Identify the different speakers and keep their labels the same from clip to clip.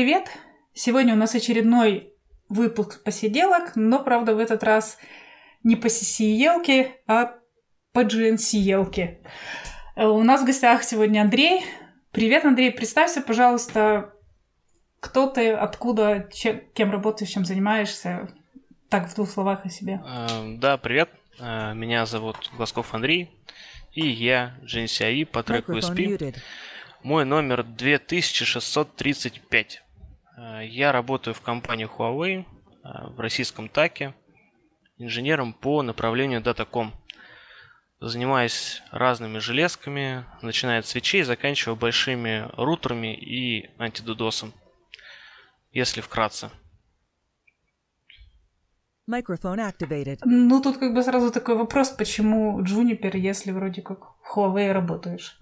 Speaker 1: Привет! Сегодня у нас очередной выпуск посиделок, но, правда, в этот раз не по CC-елке, а по GNC-елке. Э, у нас в гостях сегодня Андрей. Привет, Андрей, представься, пожалуйста, кто ты, откуда, чем, кем работаешь, чем занимаешься? Так, в двух словах о себе.
Speaker 2: Э, да, привет. Э, меня зовут Глазков Андрей, и я GNCI по треку SP. Мой номер 2635. Э, я работаю в компании Huawei в российском ТАКе инженером по направлению Datacom. Занимаюсь разными железками, начиная от свечей, заканчивая большими рутерами и антидудосом если вкратце.
Speaker 1: Ну, тут как бы сразу такой вопрос, почему Juniper, если вроде как в Huawei работаешь?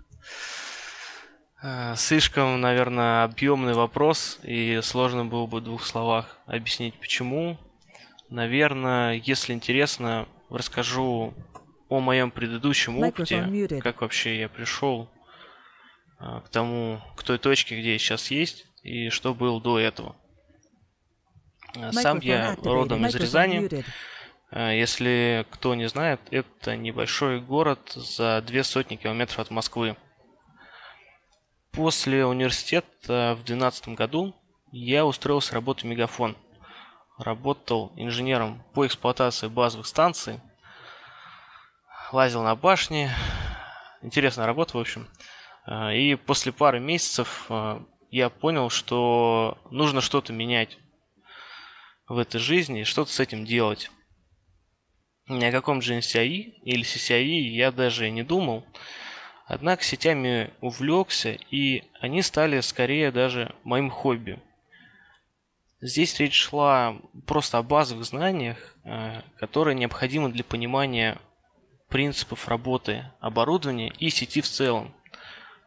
Speaker 2: Э, слишком, наверное, объемный вопрос, и сложно было бы в двух словах объяснить, почему. Наверное, если интересно, расскажу о моем предыдущем опыте, как вообще я пришел э, к тому, к той точке, где я сейчас есть и что было до этого. Сам я родом из Рязани. Э, если кто не знает, это небольшой город за две сотни километров от Москвы. После университета в 2012 году я устроился работать в Мегафон. Работал инженером по эксплуатации базовых станций. Лазил на башни. Интересная работа, в общем. Э, и после пары месяцев э, я понял, что нужно что-то менять в этой жизни и что-то с этим делать. Ни о каком же NCI или CCI я даже не думал. Однако сетями увлекся, и они стали скорее даже моим хобби. Здесь речь шла просто о базовых знаниях, э, которые необходимы для понимания принципов работы оборудования и сети в целом.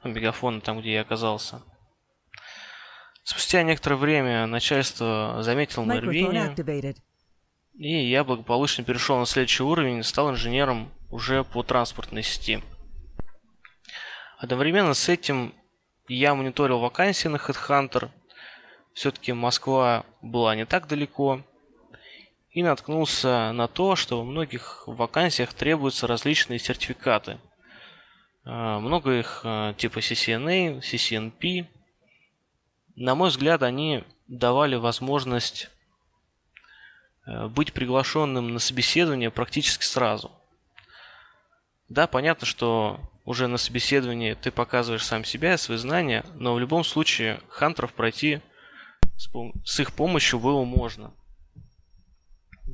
Speaker 2: Ну, мегафона там, где я оказался. Спустя некоторое время начальство заметило мое рвение, и я благополучно перешел на следующий уровень и стал инженером уже по транспортной сети. Одновременно с этим я мониторил вакансии на HeadHunter. Все-таки Москва была не так далеко. И наткнулся на то, что во многих вакансиях требуются различные сертификаты. А, много их а, типа CCNA, CCNP – на мой взгляд, они давали возможность э, быть приглашенным на собеседование практически сразу. Да, понятно, что уже на собеседовании ты показываешь сам себя и свои знания, но в любом случае хантеров пройти с, с их помощью было можно.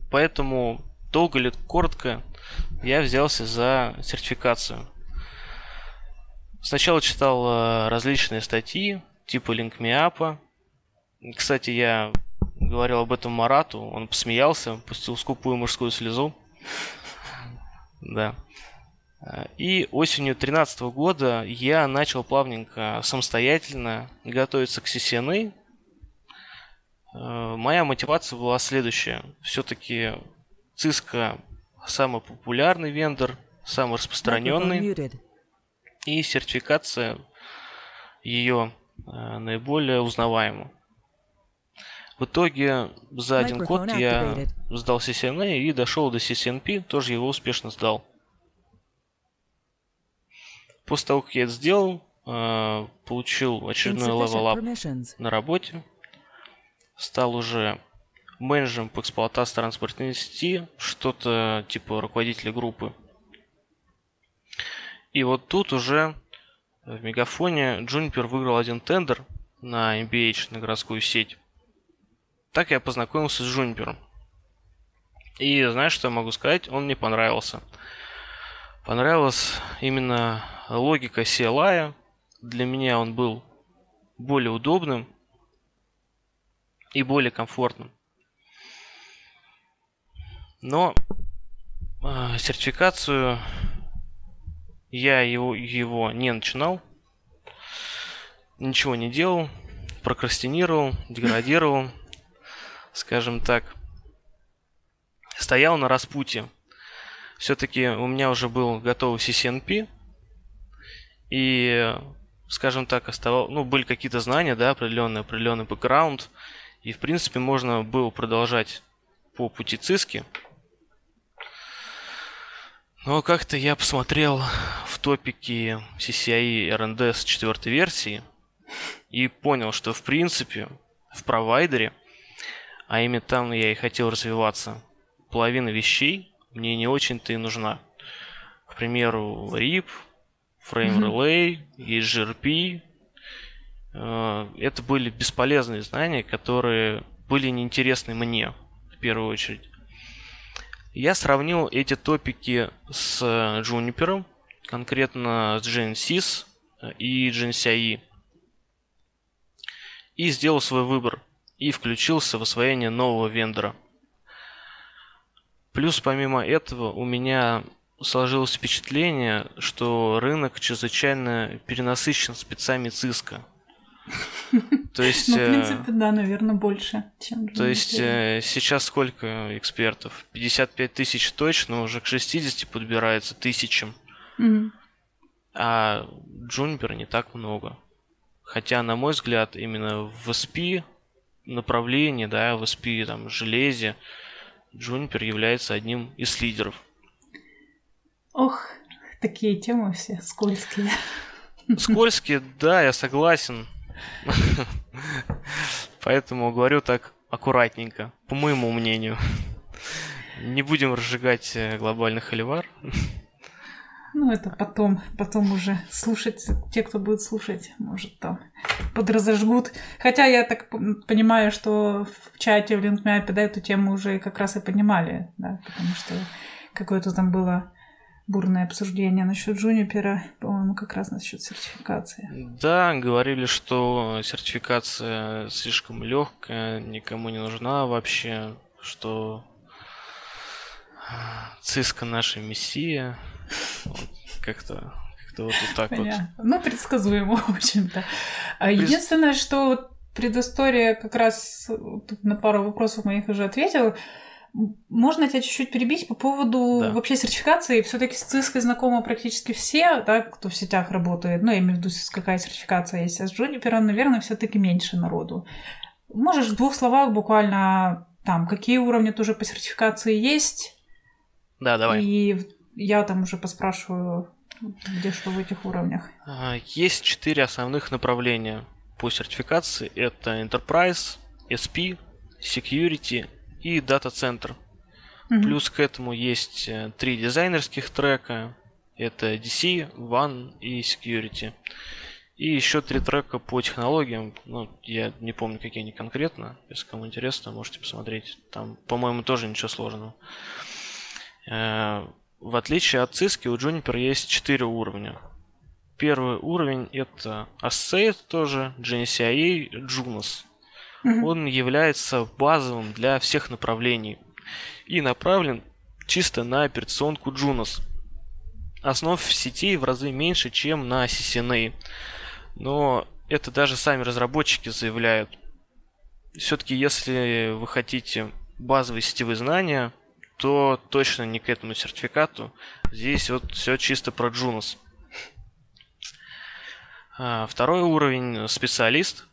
Speaker 2: Поэтому долго или коротко я взялся за сертификацию. Сначала читал э, различные статьи, типа линкмиапа. Кстати, я говорил об этом Марату, он посмеялся, пустил скупую мужскую слезу. Да. И осенью 2013 года я начал плавненько самостоятельно готовиться к CCNA. Моя мотивация была следующая. Все-таки Cisco самый популярный вендор, самый распространенный. И сертификация ее Э, наиболее узнаваемым. В итоге за один год я сдал CCNA и дошел до CCNP, тоже его успешно сдал. После того, как я это сделал, э, получил очередной up на работе, стал уже менеджером по эксплуатации транспортной сети, что-то типа руководителя группы. И вот тут уже в Мегафоне Джунипер выиграл один тендер на MBH, на городскую сеть. Так я познакомился с Джунипером. И знаешь, что я могу сказать? Он мне понравился. Понравилась именно логика CLI. Для меня он был более удобным и более комфортным. Но э, сертификацию я его, его не начинал, ничего не делал, прокрастинировал, деградировал, скажем так. Стоял на распутье. Все-таки у меня уже был готовый CCNP, и скажем так, оставал, ну, были какие-то знания, да, определенный, определенный бэкграунд, и, в принципе, можно было продолжать по пути циски. Но как-то я посмотрел в топике CCI с четвертой версии и понял, что, в принципе, в провайдере, а именно там я и хотел развиваться, половина вещей мне не очень-то и нужна. К примеру, RIP, Frame Relay, EGRP. Э, это были бесполезные знания, которые были неинтересны мне в первую очередь. Я сравнил эти топики с Juniper, конкретно с Genesys и GenCI. И сделал свой выбор. И включился в освоение нового вендора. Плюс помимо этого у меня сложилось впечатление, что рынок чрезвычайно перенасыщен спецами циска.
Speaker 1: То есть... Ну, в э, принципе, да, наверное, больше, чем...
Speaker 2: То есть э, сейчас сколько экспертов? 55 тысяч точно, уже к 60 подбирается тысячам. А Джунпер не так много. Хотя, на мой взгляд, именно в SP направлении, да, в SP, там, железе, Джунпер является одним из лидеров.
Speaker 1: Ох, такие темы все скользкие.
Speaker 2: Скользкие, да, я согласен. Поэтому говорю так аккуратненько, по моему мнению. Не будем разжигать э, глобальный холивар.
Speaker 1: Ну, это потом, потом уже слушать, те, кто будет слушать, может, там подразожгут. Хотя я так понимаю, что в чате в LinkMap, да, эту тему уже как раз и понимали, да, потому что какое-то там было бурное обсуждение насчет Джунипера, по-моему, как раз насчет сертификации.
Speaker 2: Да, говорили, что сертификация слишком легкая, никому не нужна вообще, что Циска наша мессия. Вот, как-то как вот, вот так Понятно.
Speaker 1: вот. Ну, предсказуемо, в общем-то. А Пред... Единственное, что предыстория как раз на пару вопросов моих уже ответила. Можно тебя чуть-чуть перебить по поводу да. вообще сертификации. Все-таки с циской знакомы практически все, да, кто в сетях работает. Ну, я имею в виду, какая сертификация есть. А с Juniper, наверное, все-таки меньше народу. Можешь в двух словах буквально там, какие уровни тоже по сертификации есть?
Speaker 2: Да, давай.
Speaker 1: И я там уже поспрашиваю, где что в этих уровнях.
Speaker 2: А, есть четыре основных направления по сертификации. Это Enterprise, SP, Security и дата-центр. Mm-hmm. Плюс к этому есть э, три дизайнерских трека. Это DC, One и Security. И еще три трека по технологиям. Ну, я не помню, какие они конкретно. Если кому интересно, можете посмотреть. Там, по-моему, тоже ничего сложного. Э, в отличие от Cisco, у Juniper есть четыре уровня. Первый уровень это Assay тоже, GNCIA, Junos. Он является базовым для всех направлений и направлен чисто на операционку Junos. Основ сети в разы меньше, чем на CCNA. Но это даже сами разработчики заявляют. Все-таки, если вы хотите базовые сетевые знания, то точно не к этому сертификату. Здесь вот все чисто про Junos. А, второй уровень специалист.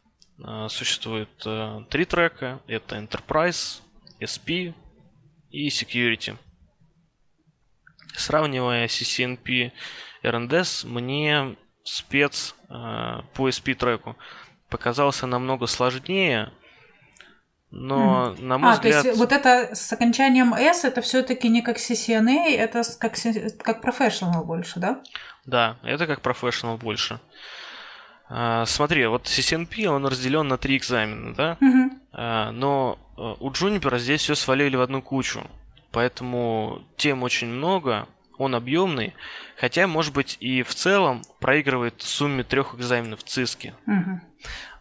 Speaker 2: А, существует э, три трека. Это Enterprise, SP и Security. Сравнивая CCNP RNDS, мне спец э, по SP треку показался намного сложнее, но, mm. на мой а, взгляд...
Speaker 1: то есть вот это с окончанием S, это все таки не как CCNA, это как, как professional больше, да?
Speaker 2: Да, это как professional больше. А, смотри, вот CCNP, он разделен на три экзамена, да? А, но э, у Juniper здесь все свалили в одну кучу. Поэтому тем очень много, он объемный, хотя, может быть, и в целом проигрывает в сумме трех экзаменов в ЦИСКе.
Speaker 1: Mm-hmm.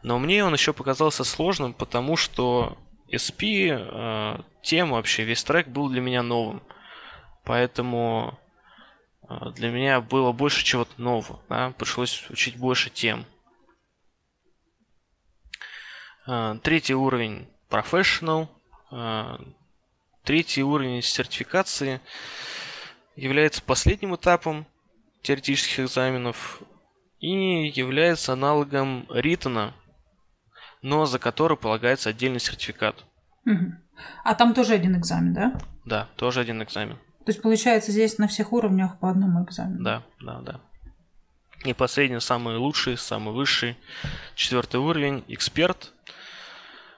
Speaker 2: Но мне он еще показался сложным, потому что SP э, тема вообще, весь трек был для меня новым. Поэтому э, для меня было больше чего-то нового. Да? Пришлось учить больше тем. Э, третий уровень Professional. Э, третий уровень сертификации является последним этапом теоретических экзаменов и является аналогом Ритона, но за который полагается отдельный сертификат.
Speaker 1: А там тоже один экзамен, да?
Speaker 2: Да, тоже один экзамен.
Speaker 1: То есть, получается, здесь на всех уровнях по одному экзамену.
Speaker 2: Да, да, да. И последний, самый лучший, самый высший, четвертый уровень, эксперт.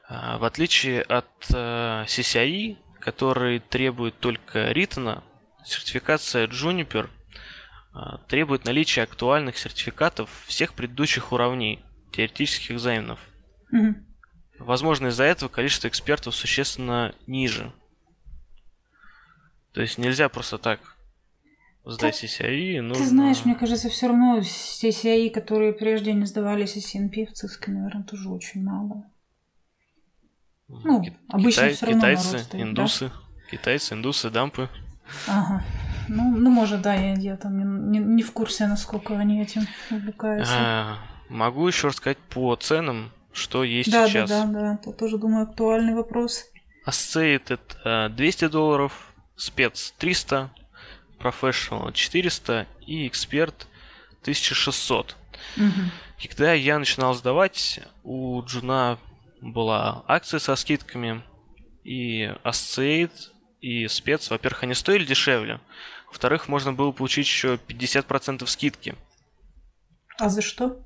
Speaker 2: А, В отличие от э, CCI, который требует только Ритона, сертификация Juniper а, требует наличия актуальных сертификатов всех предыдущих уровней теоретических экзаменов.
Speaker 1: Мгм.
Speaker 2: Возможно, из-за этого количество экспертов существенно ниже. То есть нельзя просто так сдать CCI. Нужно...
Speaker 1: Ты знаешь, мне кажется, все равно CCI, которые прежде не сдавались CCNP в ЦИСКе, наверное, тоже очень мало. ну,
Speaker 2: Ки-
Speaker 1: обычно
Speaker 2: Китай-
Speaker 1: всё равно народ
Speaker 2: китайцы,
Speaker 1: стоит, да?
Speaker 2: индусы, китайцы, индусы, дампы.
Speaker 1: Ага. Ну, ну может, да, я, я там не, не- в курсе, насколько они этим увлекаются.
Speaker 2: А, могу еще рассказать по ценам, что есть
Speaker 1: да,
Speaker 2: сейчас.
Speaker 1: да, да, да. Это тоже, думаю, актуальный вопрос.
Speaker 2: Asceit это 200 долларов, спец 300, Professional 400 и эксперт 1600.
Speaker 1: Мгм.
Speaker 2: И когда я начинал сдавать, у Джуна была акция со скидками, и Asceit, и спец, во-первых, они стоили дешевле, во-вторых, можно было получить еще 50% скидки.
Speaker 1: А за что?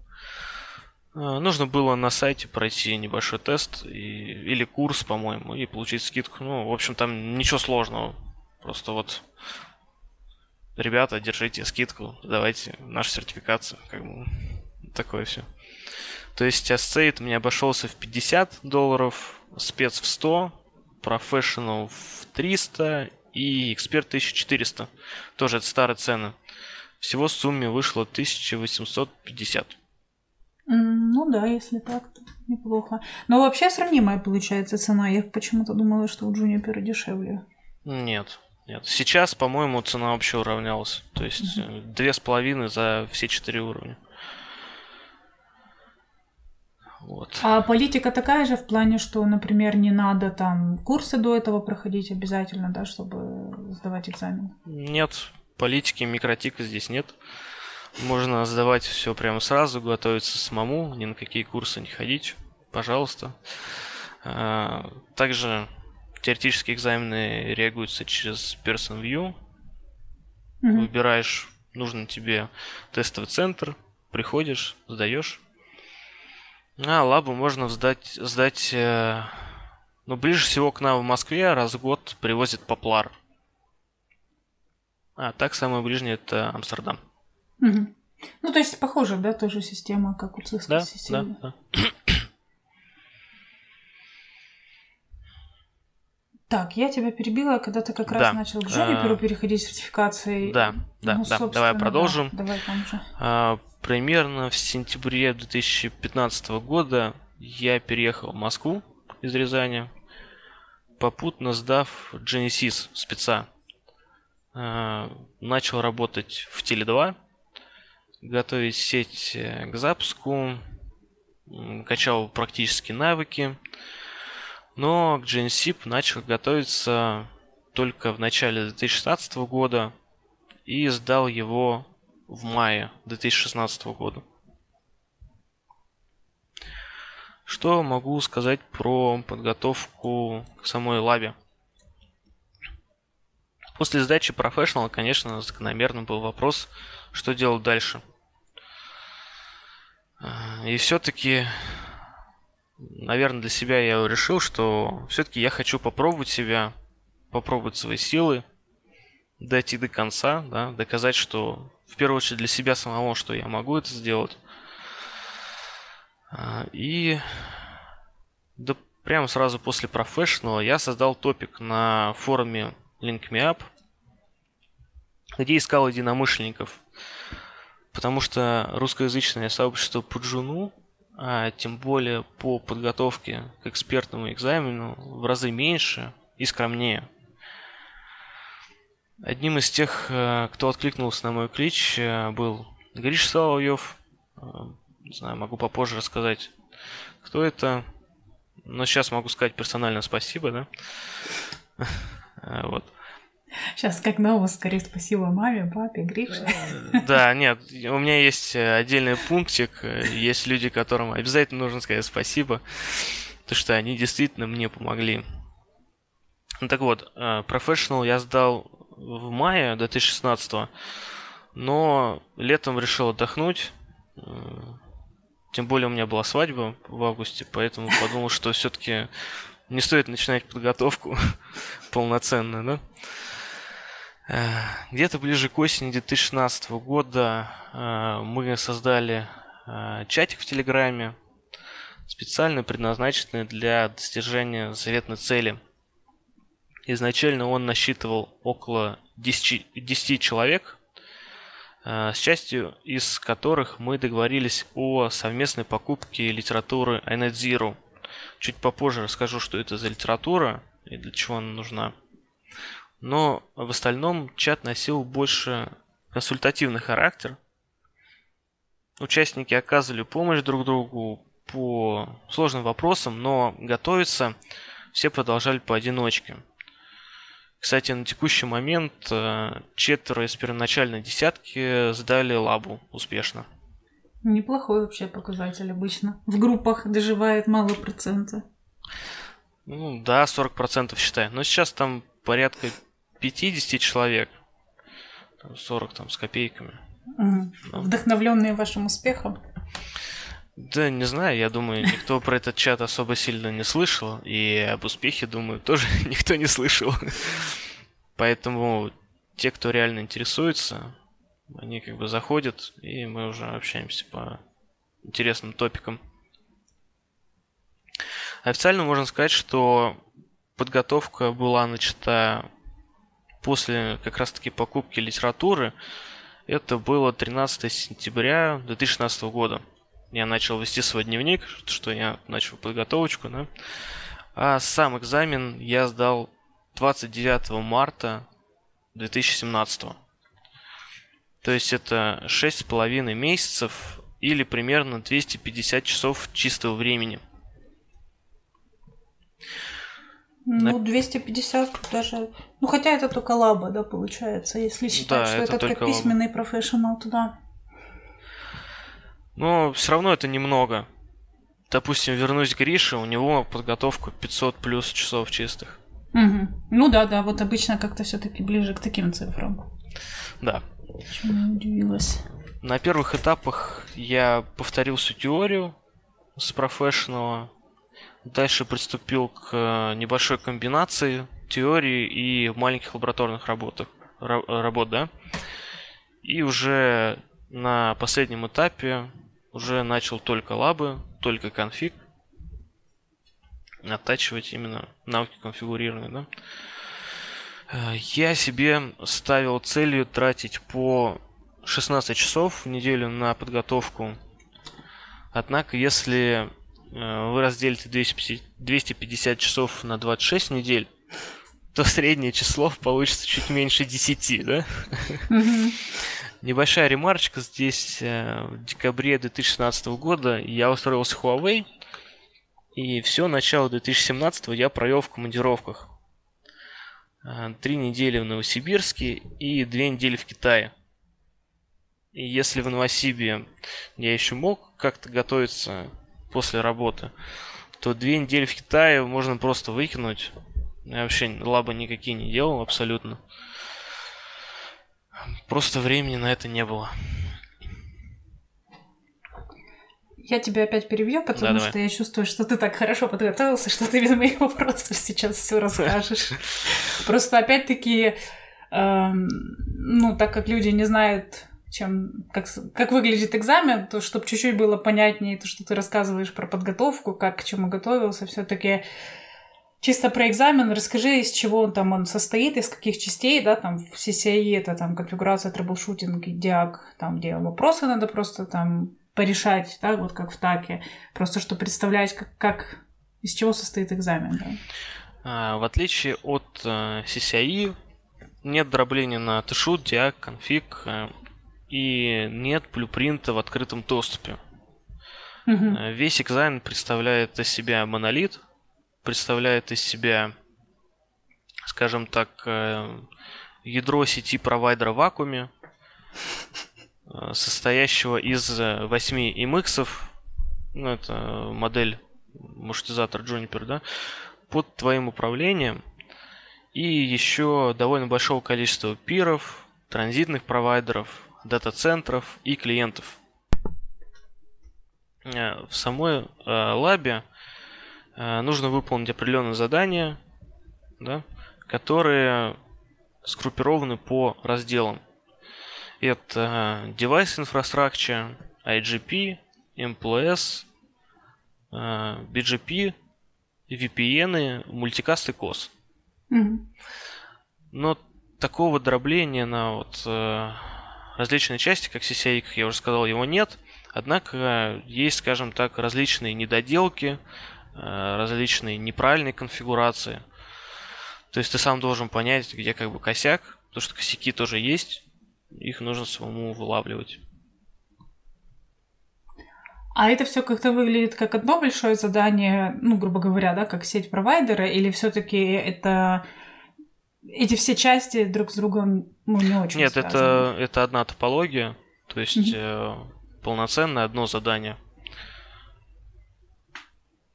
Speaker 2: А, Нужно было на сайте пройти небольшой тест и, или курс, по-моему, и получить скидку. Ну, в общем, там ничего сложного. Просто вот, ребята, держите скидку, давайте нашу сертификацию. Как бы, такое все. То есть Asceit мне обошелся в 50 долларов, спец в 100, Professional в 300 и эксперт 1400. Тоже это старые цены. Всего в сумме вышло 1850.
Speaker 1: М, Ну да, если так, то неплохо. Но вообще сравнимая получается цена. Я почему-то думала, что у Juniper дешевле.
Speaker 2: Нет, нет. Сейчас, по-моему, цена вообще уравнялась. То есть э, две с половиной за все четыре уровня. Вот.
Speaker 1: А политика такая же в плане, что, например, не надо там курсы до этого проходить обязательно, да, чтобы сдавать экзамен.
Speaker 2: Нет, политики, микротика здесь нет. Можно сдавать все прямо сразу, готовиться самому, ни на какие курсы не ходить. Пожалуйста. А, Также теоретические экзамены реагируются через Person View.
Speaker 1: Мгм.
Speaker 2: Выбираешь нужный тебе тестовый центр, приходишь, сдаешь. А лабу можно сдать, сдать э, ну, ближе всего к нам в Москве раз в год привозит Поплар. А так самое ближнее это Амстердам.
Speaker 1: Мгм. Ну, то есть похоже, да, тоже система, как у ЦИСКа
Speaker 2: Да, да,
Speaker 1: система.
Speaker 2: да.
Speaker 1: Так, я тебя перебила, когда ты как раз
Speaker 2: Да,
Speaker 1: начал к
Speaker 2: а,
Speaker 1: Juniper переходить сертификацией.
Speaker 2: Да, да,
Speaker 1: Ну,
Speaker 2: да. Давай
Speaker 1: да.
Speaker 2: продолжим.
Speaker 1: Давай там же.
Speaker 2: А, примерно в сентябре 2015 года я переехал в Москву из Рязани, попутно сдав Genesis спеца. А, начал работать в Теле2, готовить сеть э, к запуску, качал практические навыки, но к GNSIP начал готовиться только в начале 2016 года и сдал его в мае 2016 года. Что могу сказать про подготовку к самой лабе? После сдачи Professional, конечно, закономерно был вопрос, что делать дальше. А, И все-таки, наверное, для себя я решил, что все-таки я хочу попробовать себя, попробовать свои силы, дойти до конца, да, доказать, что в первую очередь для себя самого, что я могу это сделать. А, И да, прямо сразу после Professional я создал топик на форуме Link Me Up, где искал единомышленников. Потому что русскоязычное сообщество по джуну, а тем более по подготовке к экспертному экзамену в разы меньше и скромнее. Одним из тех, э, кто откликнулся на мой клич, э, был Гриш Соловьев. Э, Не знаю, могу попозже рассказать, кто это. Но сейчас могу сказать персонально спасибо, да? Вот.
Speaker 1: Сейчас как на Оскаре. Спасибо маме, папе, Грише.
Speaker 2: Да, нет, у меня есть отдельный пунктик. Есть люди, которым обязательно нужно сказать спасибо, то что они действительно мне помогли. Ну так вот, Professional я сдал в мае 2016 но летом решил отдохнуть. Тем более у меня была свадьба в августе, поэтому подумал, что все-таки не стоит начинать подготовку полноценно, да? Э, где-то ближе к осени 2016 года э, мы создали э, чатик в Телеграме, специально предназначенный для достижения заветной цели. Изначально он насчитывал около 10, 10 человек, с частью из которых мы договорились о совместной покупке литературы iNet Zero. Чуть попозже расскажу, что это за литература и для чего она нужна. Но в остальном чат носил больше консультативный характер. Участники оказывали помощь друг другу по сложным вопросам, но готовиться все продолжали поодиночке. Кстати, на текущий момент э, четверо из первоначальной десятки сдали лабу успешно.
Speaker 1: Неплохой вообще показатель обычно. В группах доживает мало процента.
Speaker 2: Ну да, 40% считай. Но сейчас там порядка 50 человек. 40 там с копейками.
Speaker 1: Угу. Вдохновленные вашим успехом?
Speaker 2: Да, не знаю, я думаю, никто про этот чат особо сильно не слышал, и об успехе, думаю, тоже никто не слышал. Поэтому те, кто реально интересуется, они как бы заходят, и мы уже общаемся по интересным топикам. Официально можно сказать, что подготовка была начата после как раз-таки покупки литературы. Это было 13 сентября 2016 года я начал вести свой дневник, что я начал подготовочку, да. А сам экзамен я сдал 29 марта 2017. То есть это 6,5 месяцев или примерно 250 часов чистого времени.
Speaker 1: Ну, 250 даже... Ну, хотя это только лаба, да, получается, если считать, да, что это, это как письменный профессионал, туда.
Speaker 2: Но все равно это немного. Допустим, вернусь к Грише, у него подготовка 500 плюс часов чистых.
Speaker 1: Угу. Ну да, да, вот обычно как-то все-таки ближе к таким цифрам.
Speaker 2: Да.
Speaker 1: Почему удивилась?
Speaker 2: На первых этапах я повторил всю теорию с профессионала. Дальше приступил к э, небольшой комбинации теории и маленьких лабораторных работах, работ, да. И уже на последнем этапе уже начал только лабы, только конфиг. Оттачивать именно навыки конфигурирования, да. Э, я себе ставил целью тратить по 16 часов в неделю на подготовку. Однако, если вы разделите 250, 250 часов на 26 недель, то среднее число получится чуть меньше 10, да? Mm-hmm. Небольшая ремарочка здесь. Э, в декабре 2016 года я устроился в Huawei. И все начало 2017 я провел в командировках. Э, три недели в Новосибирске и две недели в Китае. И если в Новосибе я еще мог как-то готовиться после работы, то две недели в Китае можно просто выкинуть. Я вообще лабы никакие не делал абсолютно. Просто времени на это не было.
Speaker 1: Я тебя опять перебью, потому да, что давай. я чувствую, что ты так хорошо подготовился, что ты без моих вопросов сейчас все расскажешь. Просто опять-таки, эм, ну, так как люди не знают, чем, как, как выглядит экзамен, то чтобы чуть-чуть было понятнее то, что ты рассказываешь про подготовку, как к чему готовился, все-таки Чисто про экзамен расскажи, из чего он там он состоит, из каких частей, да, там в CCIE это там конфигурация, troubleshooting, diag, там где вопросы надо просто там порешать, да, вот как в TAC е, просто чтобы представлять, как, как из чего состоит экзамен, да.
Speaker 2: А, в отличие от э, нет дробления на tshoot, diag, конфиг uh, и нет blueprint а в открытом доступе. Угу. Весь экзамен представляет из себя монолит, представляет из себя, скажем так, э, ядро сети провайдера в вакууме, э, состоящего из 8 MX, ну это модель маршрутизатор Juniper, да, под твоим управлением, и еще довольно большого количества пиров, транзитных провайдеров, дата-центров и клиентов. Э, в самой э, лабе э, нужно выполнить определенные задания, да, которые сгруппированы по разделам. Это Device Infrastructure, IGP, MPLS, BGP, VPN, мультикаст и COS. Mm-hmm. Но такого дробления на вот различные части, как CCI, как я уже сказал, его нет – Однако есть, скажем так, различные недоделки, э, различные неправильные конфигурации. То есть ты сам должен понять, где как бы косяк, потому что косяки тоже есть, их нужно самому вылавливать.
Speaker 1: А это все как-то выглядит как одно большое задание, ну, грубо говоря, да, как сеть провайдера, или все-таки это эти все части друг с другом ну, не очень
Speaker 2: Нет, это, это одна топология. То есть mm-hmm полноценное одно задание.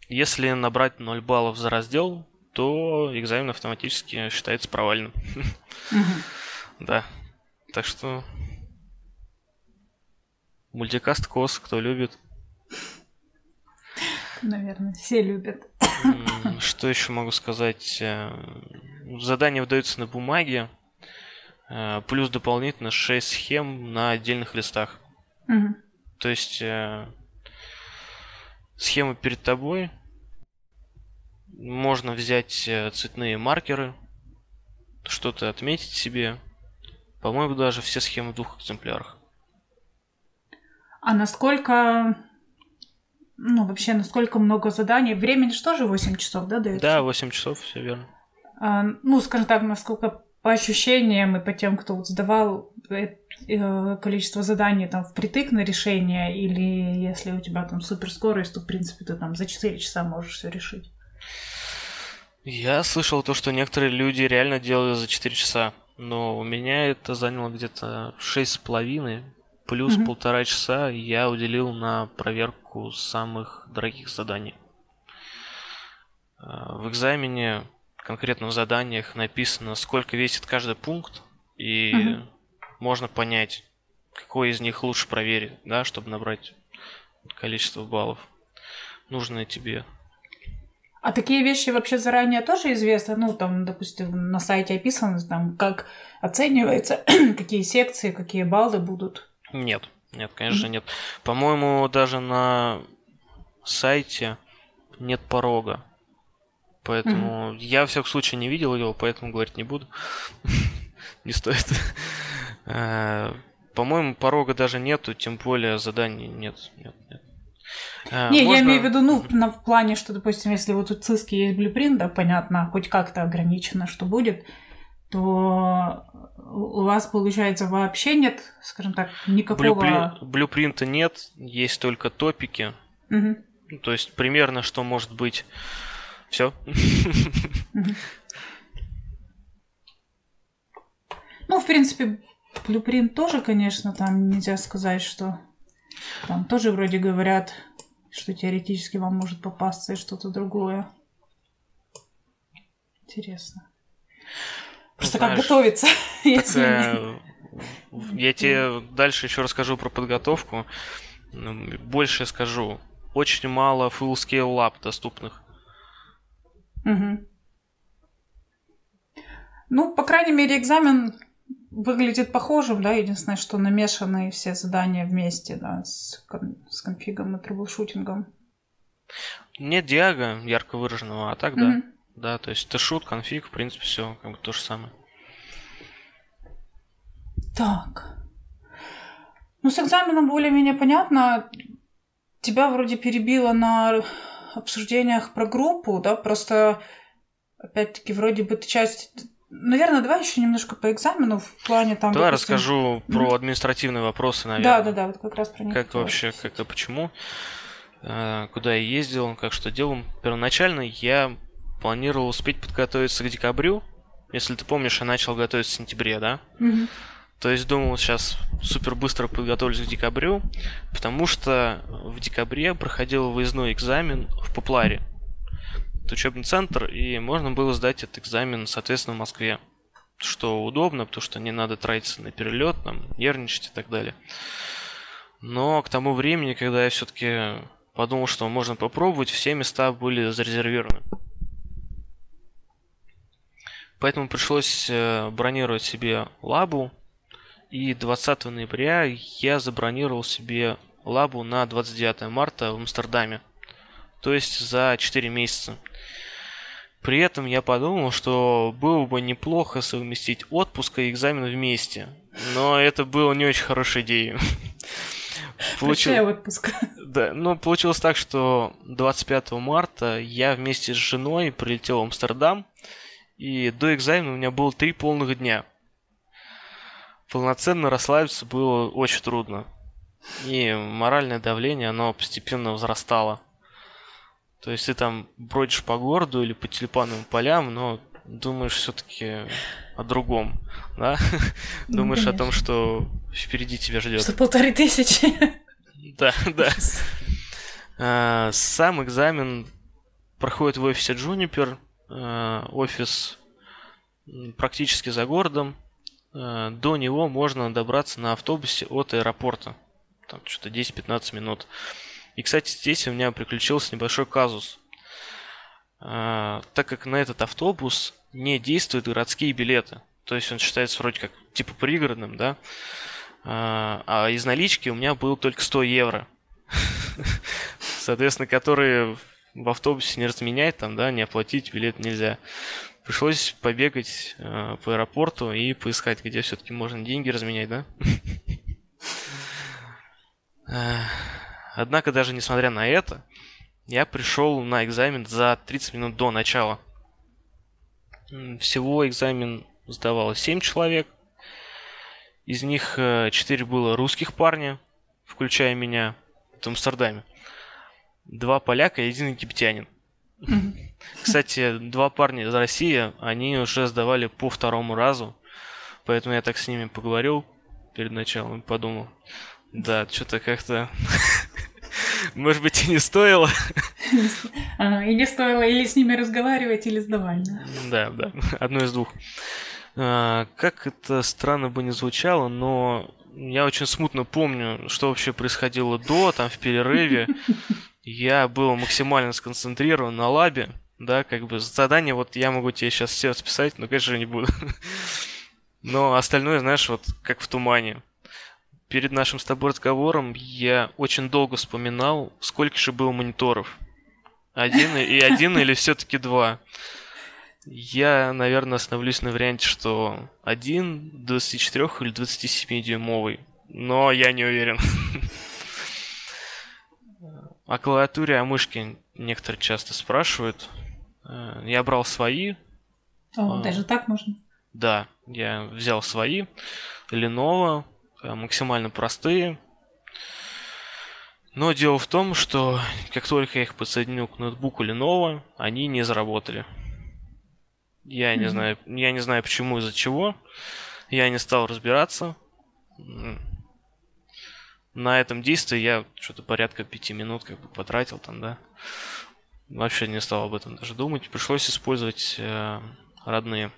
Speaker 2: Если набрать 0 баллов за раздел, то экзамен автоматически считается провальным. Да. Так что мультикаст кос, кто любит.
Speaker 1: Наверное, все любят.
Speaker 2: Что еще могу сказать? Задание выдается на бумаге, э, плюс дополнительно 6 схем на отдельных листах. Угу. То есть э, схема перед тобой. Можно взять э, цветные маркеры, что-то отметить себе. По-моему, даже все схемы в двух экземплярах.
Speaker 1: А насколько, ну, вообще, насколько много заданий? Времени что же 8 часов, да, дается?
Speaker 2: Да, 8 часов, все верно.
Speaker 1: Ну, скажем так, насколько по ощущениям и по тем, кто вот сдавал э, э, количество заданий там впритык на решение, или если у тебя там суперскорость, то, в принципе, ты там за 4 часа можешь все решить.
Speaker 2: Я слышал то, что некоторые люди реально делают за 4 часа, но у меня это заняло где-то 6,5, плюс mm-hmm. полтора часа я уделил на проверку самых дорогих заданий. Э, в экзамене конкретно в заданиях написано, сколько весит каждый пункт, и угу. можно понять, какой из них лучше проверить, да, чтобы набрать количество баллов, нужное тебе.
Speaker 1: А такие вещи вообще заранее тоже известны? Ну, там, допустим, на сайте описано, там, как оценивается, какие секции, какие баллы будут?
Speaker 2: Нет, нет, конечно, mm-hmm. нет. По-моему, даже на сайте нет порога. Поэтому mm-hmm. я, в всяком случае, не видел его, поэтому говорить не буду. не стоит. Э, по-моему, порога даже нету, тем более заданий нет. нет, нет.
Speaker 1: А, не, можно... я имею в виду, ну, на, в плане, что, допустим, если вот у циски есть блюпринт, да, понятно, хоть как-то ограничено, что будет, то у вас, получается, вообще нет, скажем так, никакого... Блюприн...
Speaker 2: Блюпринта нет, есть только топики. Угу. То есть примерно, что может быть все.
Speaker 1: Ну, в принципе, Blueprint тоже, конечно, там нельзя сказать, что там тоже вроде говорят, что теоретически вам может попасться и что-то другое. Интересно. Просто Знаешь, как готовиться, если
Speaker 2: э, Я тебе дальше еще расскажу про подготовку. Больше скажу. Очень мало full-scale lab доступных.
Speaker 1: Угу. Ну, по крайней мере, экзамен выглядит похожим, да, единственное, что намешаны все задания вместе, да, с, кон- с конфигом и troubleshooting ом.
Speaker 2: Нет диага ярко выраженного, а так, да. Да, то есть шут, конфиг, в принципе, все как бы то же самое.
Speaker 1: Так. Ну, с экзаменом более-менее понятно. Тебя вроде перебило на обсуждениях про группу, да, просто опять-таки вроде бы ты часть Наверное, давай еще немножко по экзамену в плане там.
Speaker 2: Давай допустим... расскажу про административные вопросы, наверное.
Speaker 1: Да, да, да, вот как раз про них.
Speaker 2: Как вообще, как и почему, э, куда я ездил, как что делал. Первоначально я планировал успеть подготовиться к декабрю, Если ты помнишь, я начал готовиться в сентябре, да?
Speaker 1: Мгм.
Speaker 2: То есть думал, сейчас супер быстро подготовлюсь к декабрю, потому что в декабре проходил выездной экзамен в Попларе. Это учебный центр, и можно было сдать этот экзамен, соответственно, в Москве. Что удобно, потому что не надо тратиться на перелет, там, нервничать и так далее. Но к тому времени, когда я все-таки подумал, что можно попробовать, все места были зарезервированы. Поэтому пришлось э, бронировать себе лабу. И 20 ноября я забронировал себе лабу на 29 марта в Амстердаме. То есть за 4 месяца. При этом я подумал, что было бы неплохо совместить отпуск и экзамен вместе. Но это было не очень хорошей идеей.
Speaker 1: Прощай отпуск.
Speaker 2: Да, ну получилось так, что 25 марта я вместе с женой прилетел в Амстердам, и до экзамена у меня было три полных дня. Полноценно расслабиться было очень трудно. И моральное давление, оно постепенно возрастало. То есть ты там бродишь по городу или по тюльпановым полям, но думаешь все-таки о другом, да?
Speaker 1: Ну,
Speaker 2: Думаешь о том,
Speaker 1: конечно.
Speaker 2: что впереди тебя ждет.
Speaker 1: Что полторы тысячи.
Speaker 2: Да, да. А, Сам экзамен проходит в офисе Juniper. А, Офис практически за городом. А, До него можно добраться на автобусе от аэропорта. Там что-то 10-15 минут. И, кстати, здесь у меня приключился небольшой казус. А, Так как на этот автобус не действуют городские билеты. То есть он считается вроде как типа пригородным, да? А а из налички у меня было только 100 евро. Соответственно, которые в автобусе не разменять, там, да, не оплатить билет нельзя. Пришлось побегать э, по аэропорту и поискать, где все-таки можно деньги разменять, да? Э, Однако, даже несмотря на это, я пришел на экзамен за 30 минут до начала. Всего экзамен сдавало 7 человек. Из них 4 было русских парня, включая меня, в Амстердаме. Два поляка и один египтянин. Кстати, два парня из России, они уже сдавали по второму разу. Поэтому я так с ними поговорил перед началом и подумал, да, что-то как-то... Может быть, и не стоило.
Speaker 1: А, И не стоило или с ними разговаривать, или сдавать. да?
Speaker 2: Да, одно из двух. А, Как это странно бы не звучало, но я очень смутно помню, что вообще происходило до, там, в перерыве. Я был максимально сконцентрирован на лабе, да, как бы задание вот я могу тебе сейчас все расписать, но, конечно же, не буду. Но остальное, знаешь, вот как в тумане. Перед нашим с тобой разговором я очень долго вспоминал, сколько же было мониторов. Один и один или все-таки два. Я, наверное, остановлюсь на варианте, что один 24 или 27 дюймовый. Но я не уверен. О клавиатуре, о мышке некоторые часто спрашивают. Э, Я брал свои,
Speaker 1: О,
Speaker 2: А.
Speaker 1: даже так можно.
Speaker 2: да, я взял свои. Lenovo, э, максимально простые. Но дело в том, что как только я их подсоединил к ноутбуку Lenovo, они не заработали. Я не знаю, я не знаю почему из-за чего. Я не стал разбираться. На этом действии я что-то порядка пяти минут как бы потратил там, да. Вообще не стал об этом даже думать. Пришлось использовать э, родные.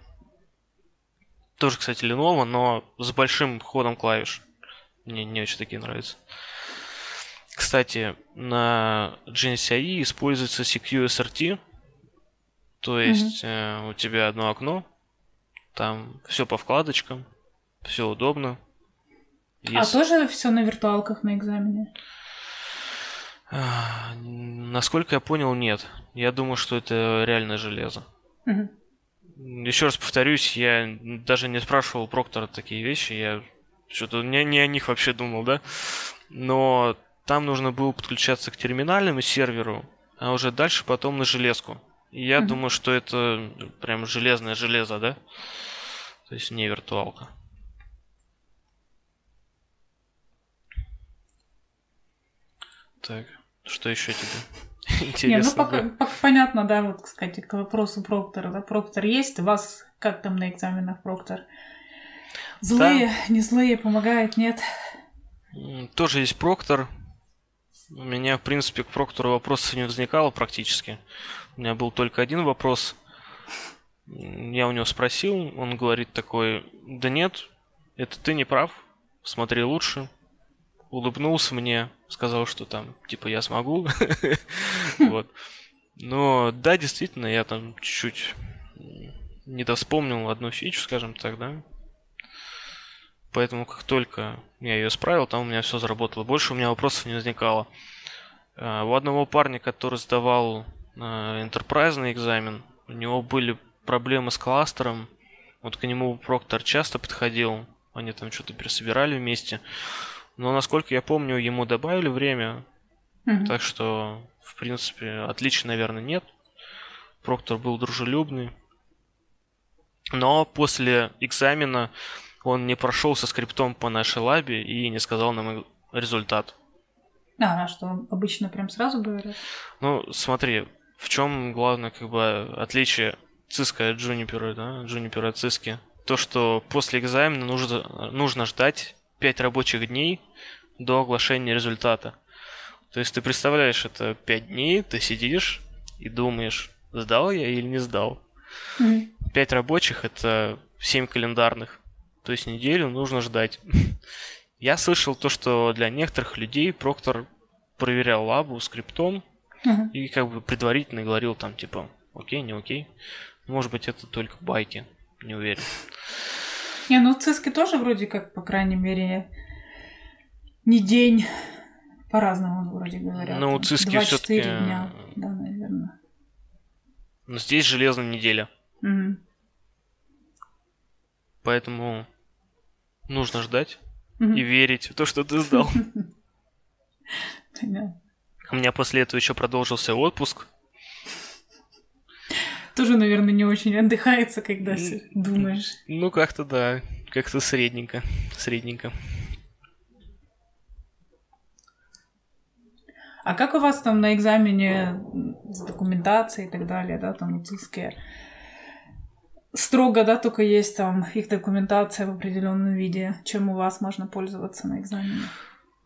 Speaker 2: Тоже, кстати, Lenovo, но с большим ходом клавиш. Мне не очень такие нравятся. Кстати, на AI используется CQSRT. То есть э, у тебя одно окно, там все по вкладочкам, все удобно.
Speaker 1: А
Speaker 2: Есть-
Speaker 1: тоже все на виртуалках на экзамене?
Speaker 2: А, Насколько я понял, нет. Я думаю, что это реальное железо.
Speaker 1: Мгм.
Speaker 2: Еще раз повторюсь, я даже не спрашивал Проктора такие вещи, я что-то не, не о них вообще думал, да? Но там нужно было подключаться к терминальному серверу, а уже дальше потом на железку. И я
Speaker 1: Мгм.
Speaker 2: думаю, что это прям железное железо, да? То есть не виртуалка. Так, что еще тебе? интересно.
Speaker 1: Не, ну пока, пока понятно, да, вот, кстати, к вопросу Проктора. Да, Проктор есть, у вас как там на экзаменах Проктор? Злые, да. не злые, помогает, нет?
Speaker 2: Тоже есть Проктор. У меня, в принципе, к Проктору вопросов не возникало практически. У меня был только один вопрос. Я у него спросил, он говорит такой, да нет, это ты не прав, смотри лучше. Улыбнулся мне, сказал, что там, типа, я смогу. Вот. Но да, действительно, я там чуть-чуть недоспомнил одну фичу, скажем так, да. Поэтому как только я ее справил, там у меня все заработало. Больше у меня вопросов не возникало. А, у одного парня, который сдавал интерпрайзный экзамен, у него были проблемы с кластером. Вот к нему Проктор часто подходил. Они там что-то пересобирали вместе. Но, насколько я помню, ему добавили время. Mm-hmm. Так что, в принципе, отличий, наверное, нет. Проктор был дружелюбный. Но после экзамена он не прошел со скриптом по нашей лабе и не сказал нам результат.
Speaker 1: А, а что обычно прям сразу говорят?
Speaker 2: Ну, смотри, в чем главное как бы отличие Циска от Джунипера, да, Джунипера от Циски? То, что после экзамена нужно, нужно ждать 5 рабочих дней до оглашения результата. То есть ты представляешь, это 5 дней, ты сидишь и думаешь, сдал я или не сдал. Mm-hmm. 5 рабочих это 7 календарных. То есть неделю нужно ждать. Я слышал то, что для некоторых людей Проктор проверял лабу скриптом uh-huh. и как бы предварительно говорил там типа окей, не окей. Может быть это только байки, не уверен.
Speaker 1: Не, ну в ЦИСКе тоже вроде как, по крайней мере, не день, по-разному вроде говорят.
Speaker 2: Ну, ЦИСКи все-таки...
Speaker 1: дня, да, наверное.
Speaker 2: Но здесь железная неделя.
Speaker 1: Угу.
Speaker 2: Поэтому Нужно ждать и верить в то, что ты сдал. У меня после этого еще продолжился отпуск.
Speaker 1: Тоже, наверное, не очень отдыхается, когда думаешь.
Speaker 2: Ну, как-то да, как-то средненько, средненько.
Speaker 1: А как у вас там на экзамене с документацией и так далее, да, там УЦИСКие? строго, да, только есть там их документация в определенном виде, чем у вас можно пользоваться на экзамене.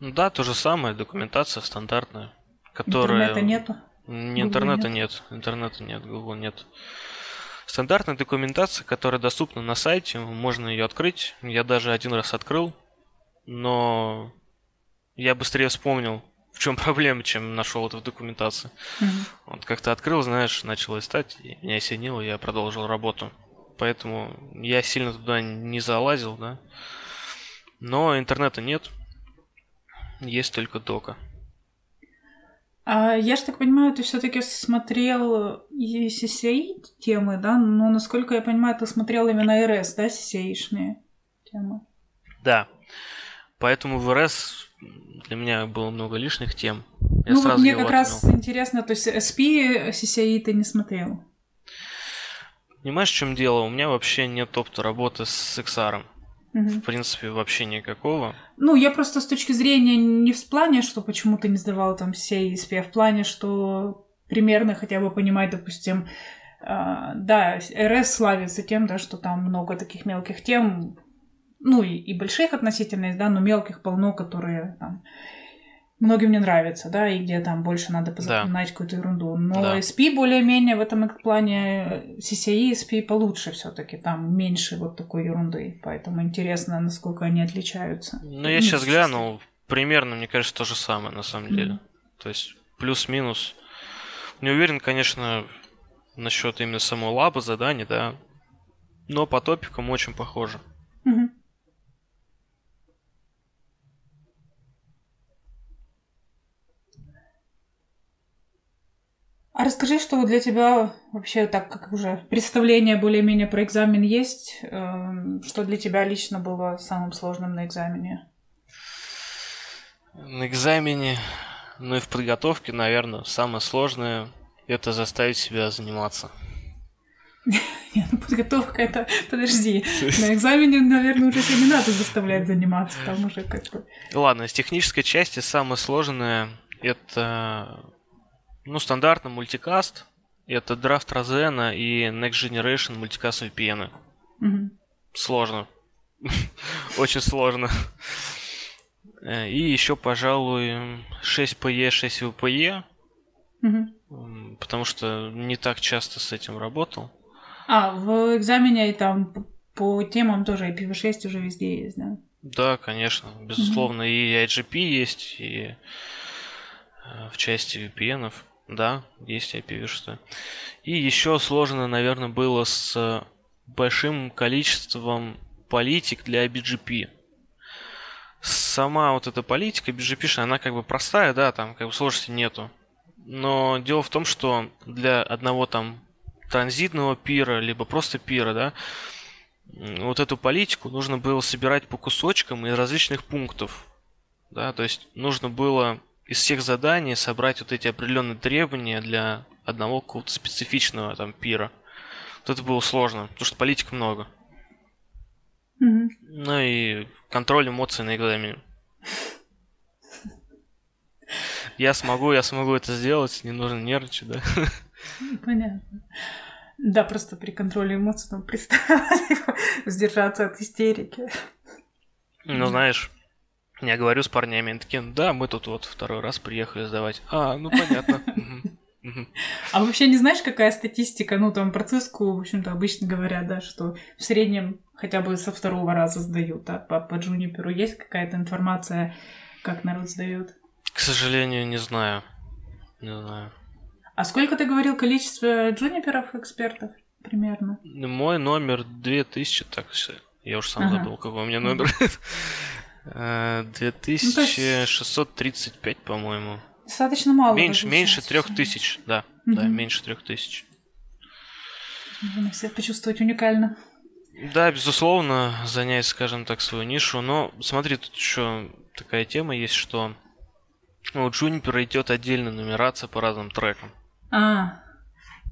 Speaker 2: Ну да, то же самое, документация стандартная, которая...
Speaker 1: Интернета нету?
Speaker 2: Не, интернета нет? нет, интернета нет, Google нет. Стандартная документация, которая доступна на сайте, можно ее открыть. Я даже один раз открыл, но я быстрее вспомнил, в чем проблема, чем нашел это в документации. Mm-hmm. Вот как-то открыл, знаешь, начал листать, и меня осенило, я продолжил работу поэтому я сильно туда не залазил, да. Но интернета нет, есть только дока.
Speaker 1: А я же так понимаю, ты все-таки смотрел CCI темы, да? Но насколько я понимаю, ты смотрел именно RS, да, CCI-шные темы?
Speaker 2: Да. Поэтому в RS для меня было много лишних тем.
Speaker 1: Я ну, вот мне как раз интересно, то есть SP CCI ты не смотрел?
Speaker 2: Понимаешь, в чем дело? У меня вообще нет опыта работы с XR. Угу. В принципе, вообще никакого.
Speaker 1: Ну, я просто с точки зрения не в плане, что почему ты не сдавал там все ESP, а в плане, что примерно хотя бы понимать, допустим, э, да, РС славится тем, да, что там много таких мелких тем, ну и, и больших относительно, да, но мелких полно, которые там многим не нравится, да, и где там больше надо позапоминать да. какую-то ерунду. Но да. SP более-менее в этом плане CCI SP получше все-таки, там меньше вот такой ерунды, поэтому интересно, насколько они отличаются.
Speaker 2: Ну, я сейчас глянул, примерно, мне кажется, то же самое на самом mm-hmm. деле. То есть плюс-минус. Не уверен, конечно, насчет именно самого лаба заданий, да, но по топикам очень похоже.
Speaker 1: Mm-hmm. А расскажи, что для тебя вообще так как уже представление более-менее про экзамен есть, эм, что для тебя лично было самым сложным на экзамене?
Speaker 2: На экзамене, ну и в подготовке, наверное, самое сложное это заставить себя заниматься.
Speaker 1: Нет, ну подготовка это... Подожди. На экзамене, наверное, уже не надо заставлять заниматься, там уже как бы...
Speaker 2: Ладно, с технической части самое сложное это Ну, стандартно мультикаст. Это Draft Razena и Next Generation мультикаст VPN.
Speaker 1: Мгм.
Speaker 2: Сложно. Очень сложно. Э, И еще, пожалуй, 6PE, 6VPE.
Speaker 1: Мгм.
Speaker 2: м, Потому что не так часто с этим работал.
Speaker 1: А, в экзамене и там по темам тоже IPv6 уже везде есть, да?
Speaker 2: Да, конечно, безусловно, и IGP есть, и э, в части VPN, да, есть IPv6. И еще сложно, наверное, было с большим количеством политик для BGP. Сама вот эта политика BGP, она как бы простая, да, там как бы сложности нету. Но дело в том, что для одного там транзитного пира, либо просто пира, да, вот эту политику нужно было собирать по кусочкам из различных пунктов. Да, то есть нужно было из всех заданий собрать вот эти определенные требования для одного какого-то специфичного там пира. Вот это было сложно, потому что политик много.
Speaker 1: Мгм.
Speaker 2: Ну и контроль эмоций на экзамене. Я смогу, я смогу это сделать, не нужно нервничать, да.
Speaker 1: Понятно. Да, просто при контроле эмоций там представила сдержаться от истерики.
Speaker 2: Ну, знаешь, я говорю с парнями, они такие, да, мы тут вот второй раз приехали сдавать. А, ну понятно.
Speaker 1: А вообще не знаешь, какая статистика? Ну, там про циску, в общем-то, обычно говорят, да, что в среднем хотя бы со второго раза сдают, да, по, по джуниперу. Есть какая-то информация, как народ сдает?
Speaker 2: К сожалению, не знаю. Не знаю.
Speaker 1: А сколько ты говорил количество джуниперов экспертов примерно?
Speaker 2: Мой номер 2000, так, всё. я уже сам
Speaker 1: Ага.
Speaker 2: забыл, какой у меня номер. Э,
Speaker 1: Ну,
Speaker 2: 2635, по-моему.
Speaker 1: Достаточно мало.
Speaker 2: Меньше, меньше
Speaker 1: получается.
Speaker 2: трех тысяч, да. Да,
Speaker 1: Мгм.
Speaker 2: меньше трех тысяч.
Speaker 1: Можно себя почувствовать уникально.
Speaker 2: Да, безусловно, занять, скажем так, свою нишу. Но смотри, тут еще такая тема есть, что ну, у Juniper идет отдельная нумерация по разным трекам.
Speaker 1: А,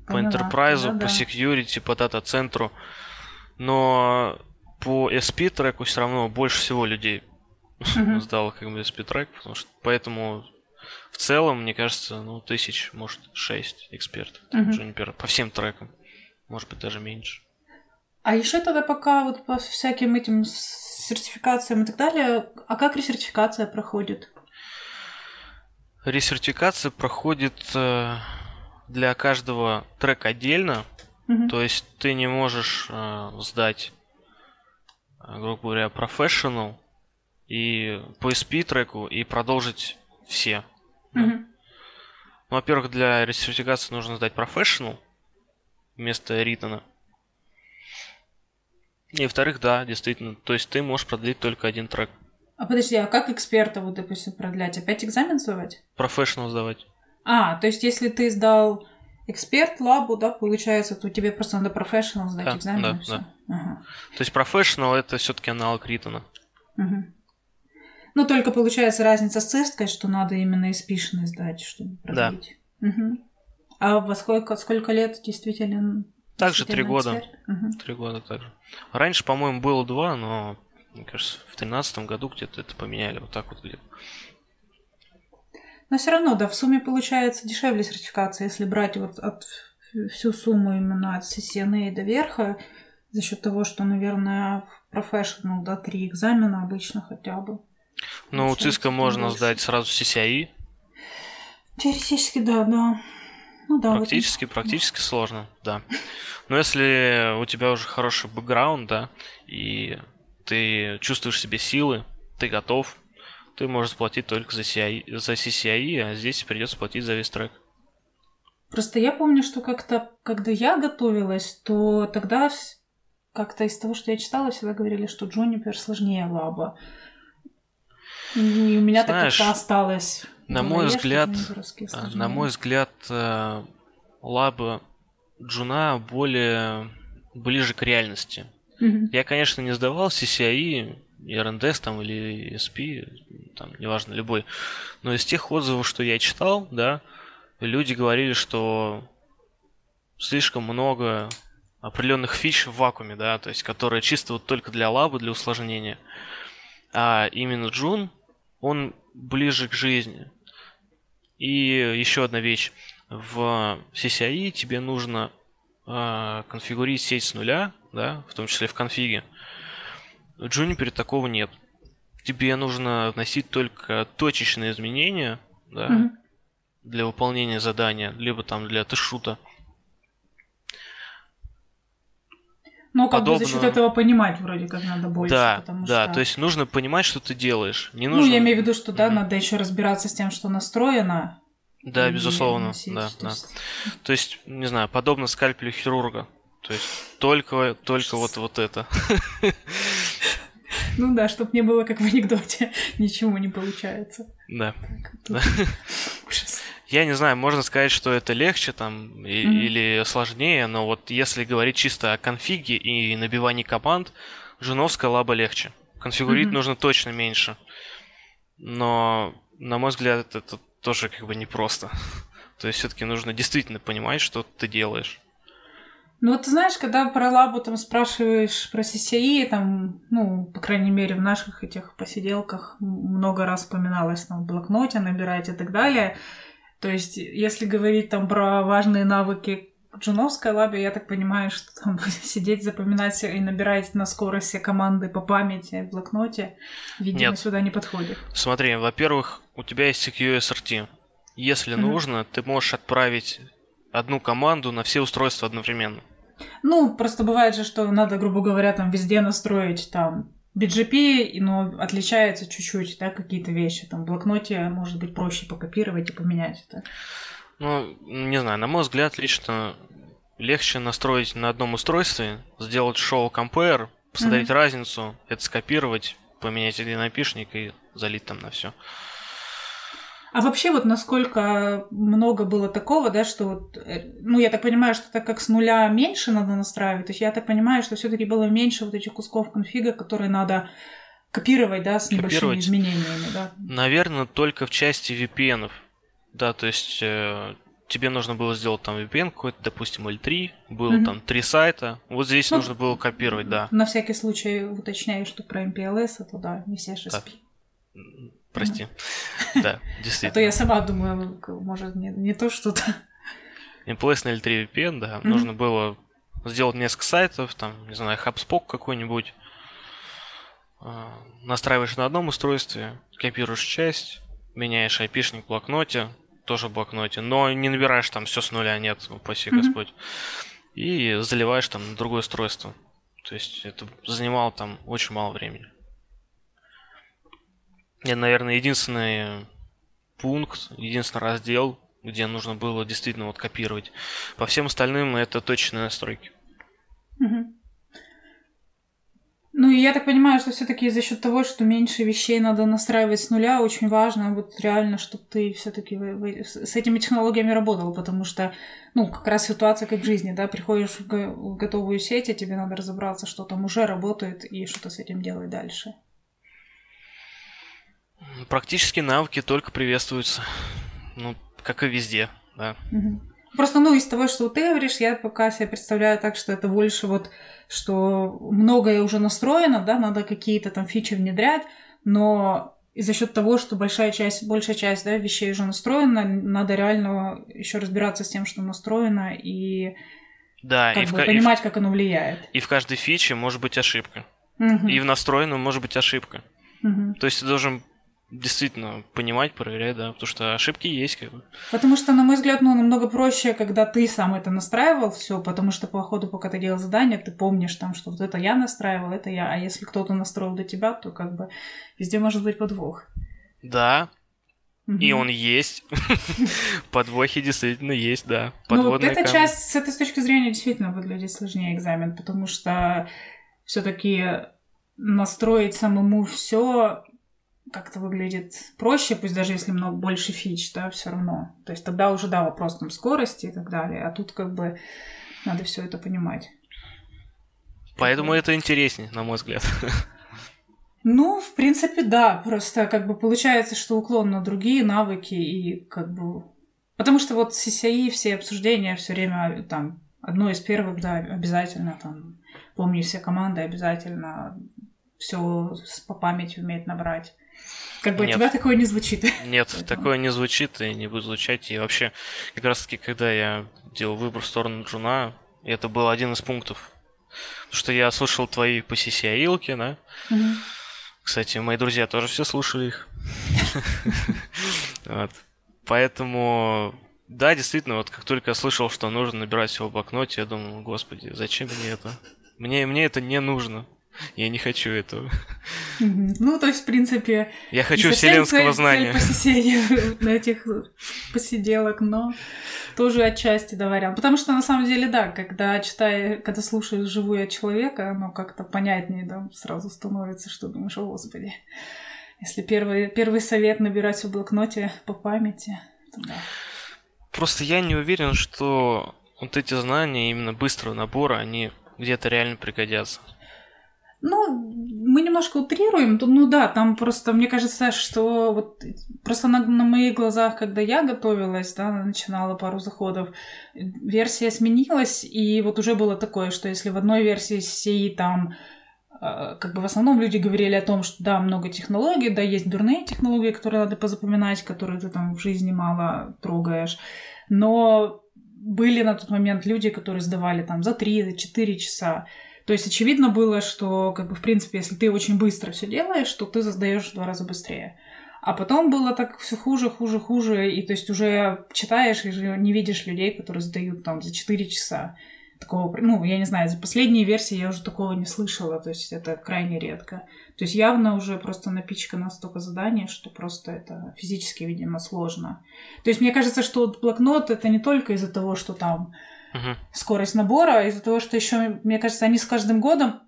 Speaker 2: По. Enterprise,
Speaker 1: Да-да.
Speaker 2: по Security, по дата-центру. Но по SP треку все равно больше всего людей
Speaker 1: Мгм.
Speaker 2: сдало как бы SP трек, потому что поэтому в целом, мне кажется, ну, тысяч, может, шесть экспертов
Speaker 1: Мгм.
Speaker 2: Juniper по всем трекам. Может быть, даже меньше.
Speaker 1: А еще тогда пока вот по всяким этим сертификациям и так далее, а как ресертификация проходит?
Speaker 2: Ресертификация проходит э, для каждого трека отдельно.
Speaker 1: Мгм.
Speaker 2: То есть ты не можешь э, сдать, э, грубо говоря, professional и по SP треку и продолжить все. да.
Speaker 1: Мгм.
Speaker 2: Ну, во-первых, для ресертификации нужно сдать professional вместо ритона. И во-вторых, да, действительно, то есть ты можешь продлить только один трек.
Speaker 1: А подожди, а как эксперта вот, допустим, продлять? Опять экзамен сдавать?
Speaker 2: Professional сдавать.
Speaker 1: А, то есть если ты сдал эксперт лабу, да, получается, то тебе просто надо профессионал сдать
Speaker 2: Да,
Speaker 1: экзамен
Speaker 2: да,
Speaker 1: и
Speaker 2: да.
Speaker 1: Ага.
Speaker 2: То есть professional это все-таки аналог ритона.
Speaker 1: Мгм. Ну, только получается разница с циской, что надо именно испишенный сдать, чтобы
Speaker 2: Да.
Speaker 1: продлить. Мгм. А во сколько, сколько лет действительно?
Speaker 2: Также три года. Три года также. Раньше, по-моему, было два, но, мне кажется, в тринадцатом году где-то это поменяли. Вот так вот где-то.
Speaker 1: Но все равно, да, в сумме получается дешевле сертификация, если брать вот от всю сумму именно от CCNA до верха, за счет того, что, наверное, в Professional, да, три экзамена обычно хотя бы.
Speaker 2: Но у ЦИСКа можно сдать сразу CCI.
Speaker 1: Теоретически, да, да. Ну да, в этом-
Speaker 2: Практически, практически сложно, да. Но если у тебя уже хороший бэкграунд, да, и ты чувствуешь себе силы, ты готов, ты можешь заплатить только за, CI, за CCI, а здесь придется платить за весь трек.
Speaker 1: Просто я помню, что как-то, когда я готовилась, то тогда как-то из того, что я читала, всегда говорили, что Джунипер сложнее лаба. И у меня так
Speaker 2: Знаешь,
Speaker 1: как-то осталось.
Speaker 2: на мой взгляд,
Speaker 1: сложнее.
Speaker 2: На мой взгляд, э, лаба Джуна более ближе к реальности.
Speaker 1: Мгм.
Speaker 2: Я, конечно, не сдавал CCIE, R&S там или SP, там, неважно, любой. Но из тех отзывов, что я читал, да, люди говорили, что слишком много определенных фич в вакууме, да, то есть которые чисто вот только для лабы, для усложнения. А именно Джун, он ближе к жизни. И еще одна вещь. В CCI тебе нужно э, конфигурить сеть с нуля, да, в том числе в конфиге. В Juniper такого нет. Тебе нужно вносить только точечные изменения, да, mm-hmm. для выполнения задания, либо там для тэшута.
Speaker 1: Ну, как Подобно... бы за счет этого понимать вроде как надо больше.
Speaker 2: Да, да, что... то есть нужно понимать, что ты делаешь. Не
Speaker 1: нужно... Ну, я имею в виду, что да, mm-hmm. надо еще разбираться с тем, что настроено.
Speaker 2: Да, безусловно, носить, да, то да. Есть... То есть, не знаю, подобно скальпелю хирурга. То есть только, только вот, вот это.
Speaker 1: Ну да, чтобы не было как в анекдоте, ничего не получается.
Speaker 2: Да. Ужас. Я не знаю, можно сказать, что это легче там и, mm-hmm. или сложнее, но вот если говорить чисто о конфиге и набивании команд, женовская лаба легче. Конфигурить mm-hmm. нужно точно меньше. Но, на мой взгляд, это тоже как бы непросто. То есть все-таки нужно действительно понимать, что ты делаешь.
Speaker 1: Ну вот ты знаешь, когда про лабу там спрашиваешь про CCI, там, ну, по крайней мере, в наших этих посиделках много раз вспоминалось там в блокноте набирать и так далее. То есть, если говорить там про важные навыки джуновской лабе, я так понимаю, что там сидеть, запоминать и набирать на скорость все команды по памяти в блокноте, видимо, Нет. сюда не подходит.
Speaker 2: Смотри, во-первых, у тебя есть CQSRT. Если mm-hmm. нужно, ты можешь отправить одну команду на все устройства одновременно.
Speaker 1: Ну, просто бывает же, что надо, грубо говоря, там везде настроить там BGP, но отличается чуть-чуть, да, какие-то вещи. Там в блокноте может быть проще покопировать и поменять это.
Speaker 2: Ну, не знаю, на мой взгляд, лично легче настроить на одном устройстве, сделать шоу compare, посмотреть mm-hmm. разницу, это скопировать, поменять один опишник и залить там на все.
Speaker 1: А вообще вот насколько много было такого, да, что вот, э, ну, я так понимаю, что так как с нуля меньше надо настраивать, то есть я так понимаю, что все таки было меньше вот этих кусков конфига, которые надо копировать, да, с небольшими изменениями, да?
Speaker 2: Наверное, только в части VPN. Да, то есть э, тебе нужно было сделать там VPN какой-то, допустим, L3, было mm-hmm. там три сайта, вот здесь ну, нужно было копировать, да.
Speaker 1: На всякий случай уточняю, что про MPLS, это да, не все HSP.
Speaker 2: Так. Прости. Да, действительно. А
Speaker 1: то я сама думаю, может, не, не то что-то.
Speaker 2: MPLS на L3 VPN, да. Нужно было сделать несколько сайтов, там, не знаю, HubSpot какой-нибудь. А, настраиваешь на одном устройстве, копируешь часть, меняешь айпишник в блокноте, тоже в блокноте, но не набираешь там все с нуля, нет, упаси Господь. И заливаешь там на другое устройство. То есть это занимало там очень мало времени. Это, наверное, единственный пункт, единственный раздел, где нужно было действительно вот копировать. По всем остальным это точные настройки.
Speaker 1: Ну, и я так понимаю, что все-таки за счет того, что меньше вещей надо настраивать с нуля, очень важно вот реально, чтобы ты все-таки с этими технологиями работал, потому что, ну, как раз ситуация как в жизни, да, приходишь в готовую сеть, а тебе надо разобраться, что там уже работает и что-то с этим делать дальше.
Speaker 2: Практически навыки только приветствуются. Ну, как и везде, да.
Speaker 1: Просто, ну, из того, что ты говоришь, я пока себе представляю так, что это больше вот, что многое уже настроено, да, надо какие-то там фичи внедрять, но и за счет того, что большая часть, большая часть да, вещей уже настроена, надо реально еще разбираться с тем, что настроено, и
Speaker 2: да,
Speaker 1: как и бы в, понимать, и как оно влияет.
Speaker 2: И в каждой фиче может быть ошибка. Угу. И в настроенном может быть ошибка. Угу. То есть ты должен действительно понимать, проверять, да, потому что ошибки есть как бы.
Speaker 1: Потому что, на мой взгляд, ну, намного проще, когда ты сам это настраивал все, потому что по ходу, пока ты делал задание, ты помнишь там, что вот это я настраивал, это я, а если кто-то настроил до тебя, то как бы везде может быть подвох.
Speaker 2: Да, И он есть. Подвохи действительно есть, да.
Speaker 1: Ну, эта часть с этой точки зрения действительно выглядит сложнее экзамен, потому что все-таки настроить самому все как-то выглядит проще, пусть даже если много больше фич, да, все равно. То есть тогда уже, да, вопрос там скорости и так далее, а тут как бы надо все это понимать.
Speaker 2: Поэтому это интереснее, на мой взгляд.
Speaker 1: Ну, в принципе, да. Просто как бы получается, что уклон на другие навыки и как бы... Потому что вот CCI, все обсуждения все время там одно из первых, да, обязательно там помни все команды, обязательно все по памяти уметь набрать. Как бы
Speaker 2: Нет.
Speaker 1: у тебя такое не звучит.
Speaker 2: Нет,
Speaker 1: Поэтому-
Speaker 2: такое не звучит и не будет звучать. И вообще, как раз таки, когда я делал выбор в сторону Джуна, это был один из пунктов. Потому что я слушал твои по CCI-илки, да?
Speaker 1: Мгм.
Speaker 2: Кстати, мои друзья тоже все слушали их. Поэтому, да, действительно, вот как только я слышал, что нужно набирать всего в блокноте, я думал, господи, зачем мне это? Мне, мне это не нужно. Я не хочу этого.
Speaker 1: Ну, то есть, в принципе,
Speaker 2: Я хочу вселенского
Speaker 1: цель-
Speaker 2: знания.
Speaker 1: цель посещения на этих посиделок, но тоже отчасти да, вариант. Потому что, на самом деле, да, когда читаешь, когда слушаешь живую от человека, оно как-то понятнее, да, сразу становится, что думаешь, о, Господи. Если первый, первый совет набирать в блокноте по памяти, то да.
Speaker 2: Просто я не уверен, что вот эти знания именно быстрого набора, они где-то реально пригодятся.
Speaker 1: Ну, мы немножко утрируем. Ну да, там просто, мне кажется, что вот просто на, на моих глазах, когда я готовилась, да, начинала пару заходов, версия сменилась, и вот уже было такое, что если в одной версии сей там э, как бы в основном люди говорили о том, что да, много технологий, да, есть дурные технологии, которые надо позапоминать, которые ты там в жизни мало трогаешь, но были на тот момент люди, которые сдавали там за 3, за 4 часа. То есть очевидно было, что, как бы, в принципе, если ты очень быстро все делаешь, то ты создаешь в два раза быстрее. А потом было так все хуже, хуже, хуже, и то есть уже читаешь и не видишь людей, которые сдают там за 4 часа. Такого, ну, я не знаю, за последние версии я уже такого не слышала, то есть это крайне редко. То есть явно уже просто напичкано столько заданий, что просто это физически, видимо, сложно. То есть мне кажется, что блокнот это не только из-за того, что там
Speaker 2: Мгм.
Speaker 1: скорость набора, из-за того, что еще, мне кажется, они с каждым годом...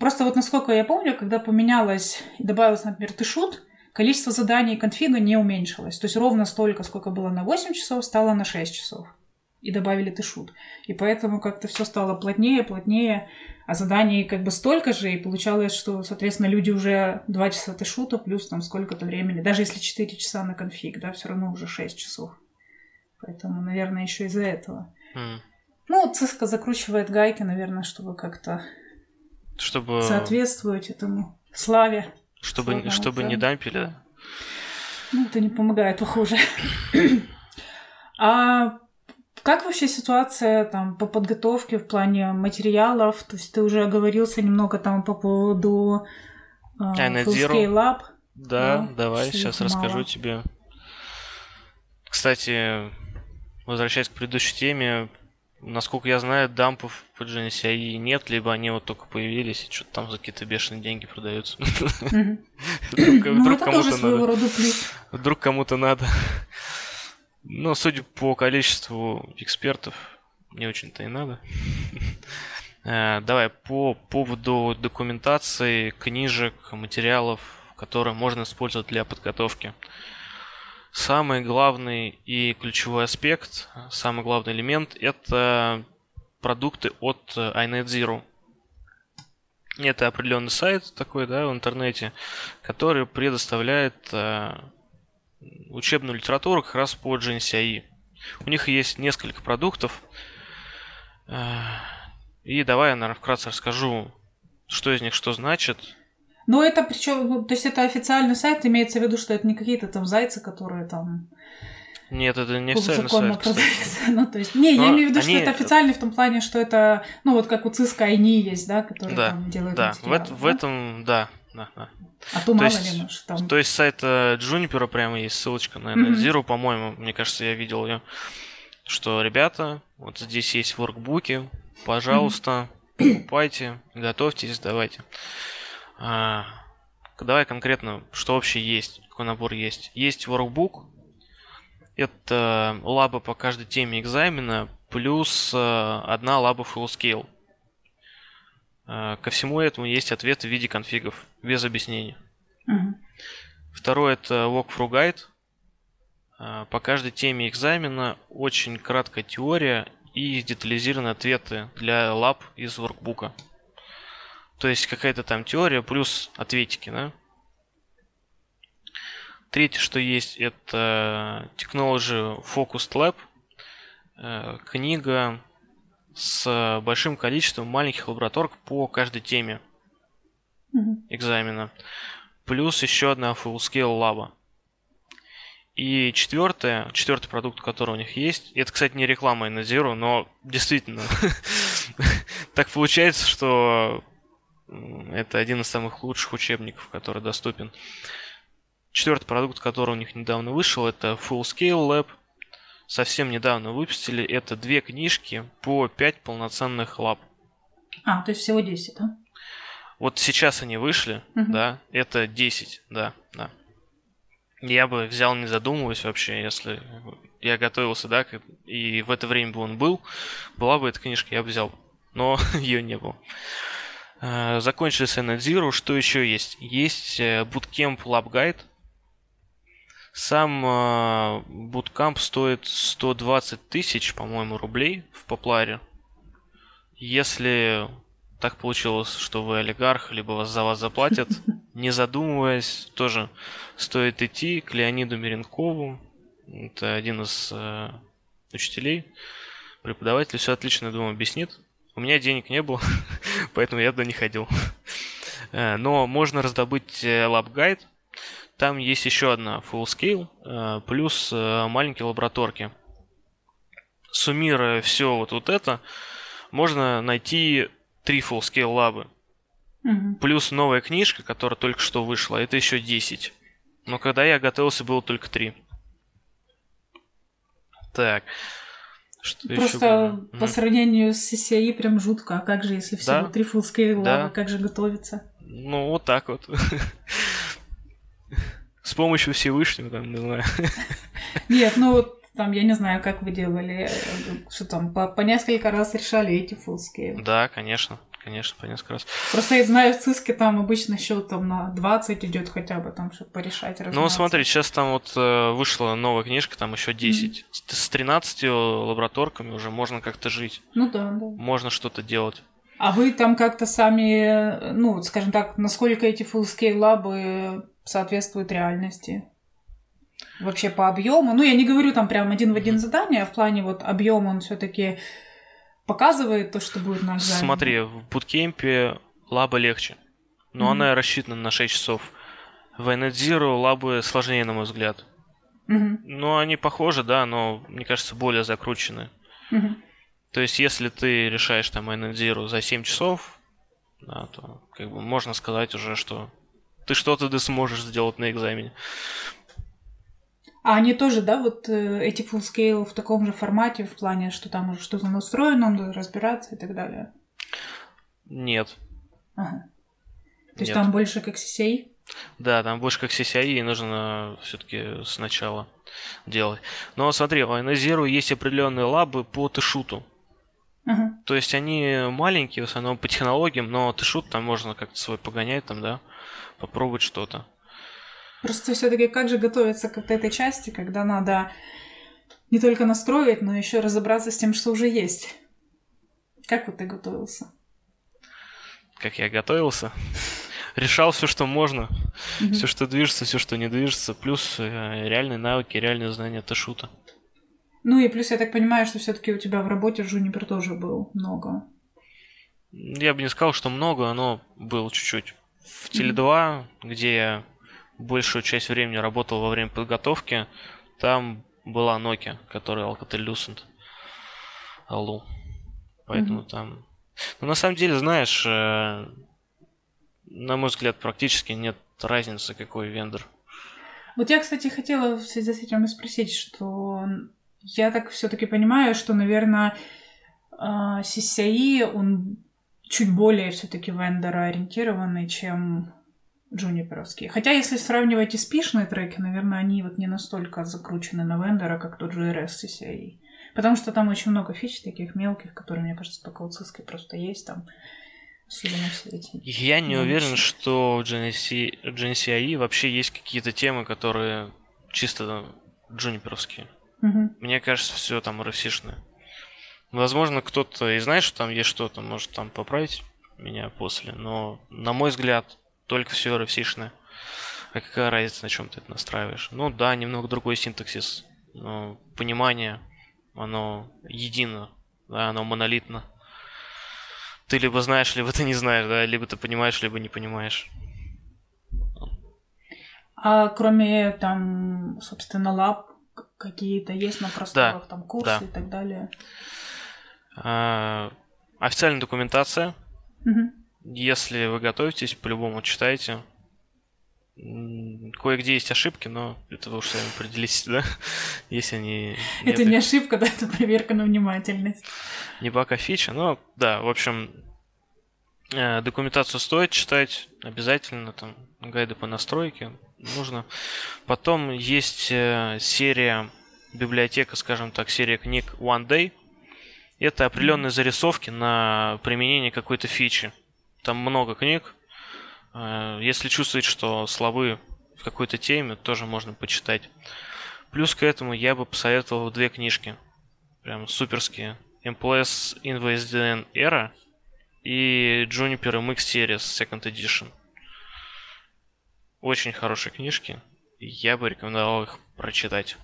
Speaker 1: Просто вот насколько я помню, когда поменялось и добавилось, например, ты шут, количество заданий и конфига не уменьшилось. То есть ровно столько, сколько было на 8 часов, стало на 6 часов. И добавили ты шут. И поэтому как-то все стало плотнее, плотнее, а заданий как бы столько же, и получалось, что, соответственно, люди уже 2 часа ты шута, плюс там сколько-то времени. Даже если 4 часа на конфиг, да, все равно уже 6 часов. Поэтому, наверное, еще из-за этого.
Speaker 2: М.
Speaker 1: Ну, Циска закручивает гайки, наверное, чтобы как-то
Speaker 2: Чтобы,
Speaker 1: соответствовать этому славе.
Speaker 2: чтобы,
Speaker 1: Сложно,
Speaker 2: чтобы не
Speaker 1: да.
Speaker 2: дампили.
Speaker 1: Ну, это не помогает, похоже. А как вообще ситуация там по подготовке в плане материалов? То есть ты уже оговорился немного там по поводу э, Full Lab.
Speaker 2: Да,
Speaker 1: Да,
Speaker 2: давай, сейчас
Speaker 1: мало.
Speaker 2: расскажу тебе. Кстати, возвращаясь к предыдущей теме, насколько я знаю, дампов по GNCI нет, либо они вот только появились, и что-то там за какие-то бешеные деньги продаются. Вдруг
Speaker 1: Ну,
Speaker 2: кому-то надо. Вдруг кому-то надо. Но судя по количеству экспертов, не очень-то и надо. Э, Давай, по поводу документации, книжек, материалов, которые можно использовать для подготовки. Самый главный и ключевой аспект, самый главный элемент – это продукты от э, iNet Zero. Это определенный сайт такой, да, в интернете, который предоставляет э, учебную литературу как раз по GNCI. У них есть несколько продуктов. Э, И давай я, наверное, вкратце расскажу, что из них что значит.
Speaker 1: Но это причем, то есть это официальный сайт, имеется в виду, что это не какие-то там зайцы, которые там
Speaker 2: Нет, это не официальный сайт, кстати.
Speaker 1: Ну, то есть, не, я
Speaker 2: Но
Speaker 1: имею в виду, что
Speaker 2: они-
Speaker 1: это официальный в том плане, что это, ну, вот как у ЦИСКа они есть, да, которые
Speaker 2: Да,
Speaker 1: там делают
Speaker 2: Да, в, эт- в
Speaker 1: да?
Speaker 2: этом, да, да, да.
Speaker 1: А то, мало
Speaker 2: есть-
Speaker 1: ли, может, там...
Speaker 2: То есть сайта Juniper прямо есть ссылочка на
Speaker 1: Мгм.
Speaker 2: Zero, по-моему, мне кажется, я видел ее. Что, ребята, вот здесь есть воркбуки, пожалуйста, покупайте, готовьтесь, давайте. А, давай конкретно, что вообще есть, какой набор есть. Есть воркбук, это лаба по каждой теме экзамена, плюс э, одна лаба full scale. Э, ко всему этому есть ответы в виде конфигов, без объяснений.
Speaker 1: Мгм.
Speaker 2: Второе это walkthrough guide. А, По каждой теме экзамена очень краткая теория и детализированные ответы для лаб из воркбука. То есть какая-то там теория плюс ответики, да? Третье, что есть, это Technology Focused Lab. Э, Книга с большим количеством маленьких лабораторок по каждой теме экзамена. плюс еще одна Full Scale лаба. И четвертое, четвертый продукт, который у них есть, это, кстати, не реклама и Zero, но действительно так получается, что это один из самых лучших учебников, который доступен. Четвертый продукт, который у них недавно вышел, это Full Scale Lab. Совсем недавно выпустили. Это две книжки по 5 полноценных лаб.
Speaker 1: А, то есть всего 10, да?
Speaker 2: Вот сейчас они вышли, угу. да, это 10, да, да. Я бы взял, не задумываясь вообще, если я готовился, да, и в это время бы он был, была бы эта книжка, я бы взял. Но ее не было. А, закончился Net Zero. Что еще есть? Есть э, Bootcamp Lab Guide. Сам э, буткамп стоит 120 тысяч, по-моему, рублей в Попларе. Если так получилось, что вы олигарх, либо вас за вас заплатят, не задумываясь, тоже стоит идти к Леониду Меренкову. Это один из э, учителей, преподаватель, все отлично, думаю, объяснит. У меня денег не было, поэтому я туда не ходил. Э, но можно раздобыть lab guide, там есть еще одна full scale, э, плюс э, маленькие лабораторки. Суммируя все вот, вот это, можно найти три full scale лабы. Угу. Плюс новая книжка, которая только что вышла, это еще 10. Но когда я готовился, было только 3. Так.
Speaker 1: Что Просто по mm. сравнению с CCI прям жутко. А как же, если всего да? три full scale да. лабы, как же готовиться?
Speaker 2: Ну, вот так вот. С помощью Всевышнего, там, не знаю.
Speaker 1: Нет, ну вот там, я не знаю, как вы делали, что там, по, по несколько раз решали эти фулские.
Speaker 2: Да, конечно, конечно, по несколько раз.
Speaker 1: Просто я знаю, в ЦИСКе там обычно счет там на 20 идет хотя бы, там, чтобы порешать.
Speaker 2: Разминаться. Ну, смотри, сейчас там вот э, вышла новая книжка, там еще 10. Mm-hmm. С 13 лабораторками уже можно как-то жить.
Speaker 1: Ну да, да.
Speaker 2: Можно что-то делать.
Speaker 1: А вы там как-то сами, ну, скажем так, насколько эти full-scale лабы соответствует реальности. Вообще по объему. Ну, я не говорю там прям один в один задание, а в плане вот объема он все-таки показывает то, что будет на экзамене.
Speaker 2: Смотри, в буткемпе лаба легче, но mm-hmm. она рассчитана на 6 часов. В Zero лабы сложнее, на мой взгляд. Mm-hmm. Ну, они похожи, да, но, мне кажется, более закручены. Mm-hmm. То есть, если ты решаешь там Zero за 7 часов, да, то как бы можно сказать уже, что ты что-то ты сможешь сделать на экзамене.
Speaker 1: А они тоже, да, вот э, эти full scale в таком же формате, в плане, что там уже что-то настроено, надо разбираться и так далее?
Speaker 2: Нет.
Speaker 1: Ага. То есть Нет. там больше как CCI?
Speaker 2: Да, там больше как CCI, и нужно все-таки сначала делать. Но смотри, у Zero есть определенные лабы по тышуту. Uh-huh. То есть они маленькие, в основном по технологиям, но тышут там можно как-то свой погонять, там, да попробовать что-то.
Speaker 1: Просто все-таки как же готовиться к вот этой части, когда надо не только настроить, но еще разобраться с тем, что уже есть. Как вот ты готовился?
Speaker 2: Как я готовился? Решал все, что можно, mm все, что движется, все, что не движется, плюс э, реальные навыки, реальные знания это шута.
Speaker 1: Ну и плюс я так понимаю, что все-таки у тебя в работе Жунипер тоже был много.
Speaker 2: Я бы не сказал, что много, но было чуть-чуть. В Теле2, где я большую часть времени работал во время подготовки, там была Nokia, которая Alcatel Lucent Аллу. Поэтому mm-hmm. там... Ну, на самом деле, знаешь, э, на мой взгляд, практически нет разницы, какой вендор.
Speaker 1: Вот я, кстати, хотела в связи с этим спросить, что я так все-таки понимаю, что, наверное, э, CCI, он чуть более все-таки вендор-ориентированный, чем джуниперовские. Хотя, если сравнивать и спишные треки, наверное, они вот не настолько закручены на вендора, как тот же RS CCI. Потому что там очень много фич таких мелких, которые, мне кажется, только у Cisco просто есть там. Особенно все эти.
Speaker 2: Я не уверен, что в GNC, GNCI вообще есть какие-то темы, которые чисто джуниперовские. Угу. Мне кажется, все там RFC-шное. Возможно, кто-то и знает, что там есть что-то, может там поправить меня после, но, на мой взгляд, только все rfc А какая разница, на чем ты это настраиваешь? Ну да, немного другой синтаксис, но понимание, оно едино, да, оно монолитно. Ты либо знаешь, либо ты не знаешь, да, либо ты понимаешь, либо не понимаешь.
Speaker 1: А кроме там, собственно, лаб какие-то есть на просторах,
Speaker 2: Да,
Speaker 1: там курсы
Speaker 2: да.
Speaker 1: и так далее.
Speaker 2: А, официальная документация.
Speaker 1: Мгм.
Speaker 2: Если вы готовитесь, по-любому читайте. Кое-где есть ошибки, но это вы уж сами определитесь, да? Если они...
Speaker 1: Это не ошибка, да, это проверка на внимательность.
Speaker 2: не баг, а фича. Но да, в общем, э, документацию стоит читать обязательно, там гайды по настройке нужно. Потом есть э, серия, библиотека, скажем так, серия книг One Day. Это определенные зарисовки на применение какой-то фичи. Там много книг. Э, Если чувствуете, что слабы в какой-то теме, тоже можно почитать. Плюс к этому я бы посоветовал две книжки. Прям суперские. MPLS InVSDN Era и Juniper MX Series Second Edition. Очень хорошие книжки. Я бы рекомендовал их прочитать.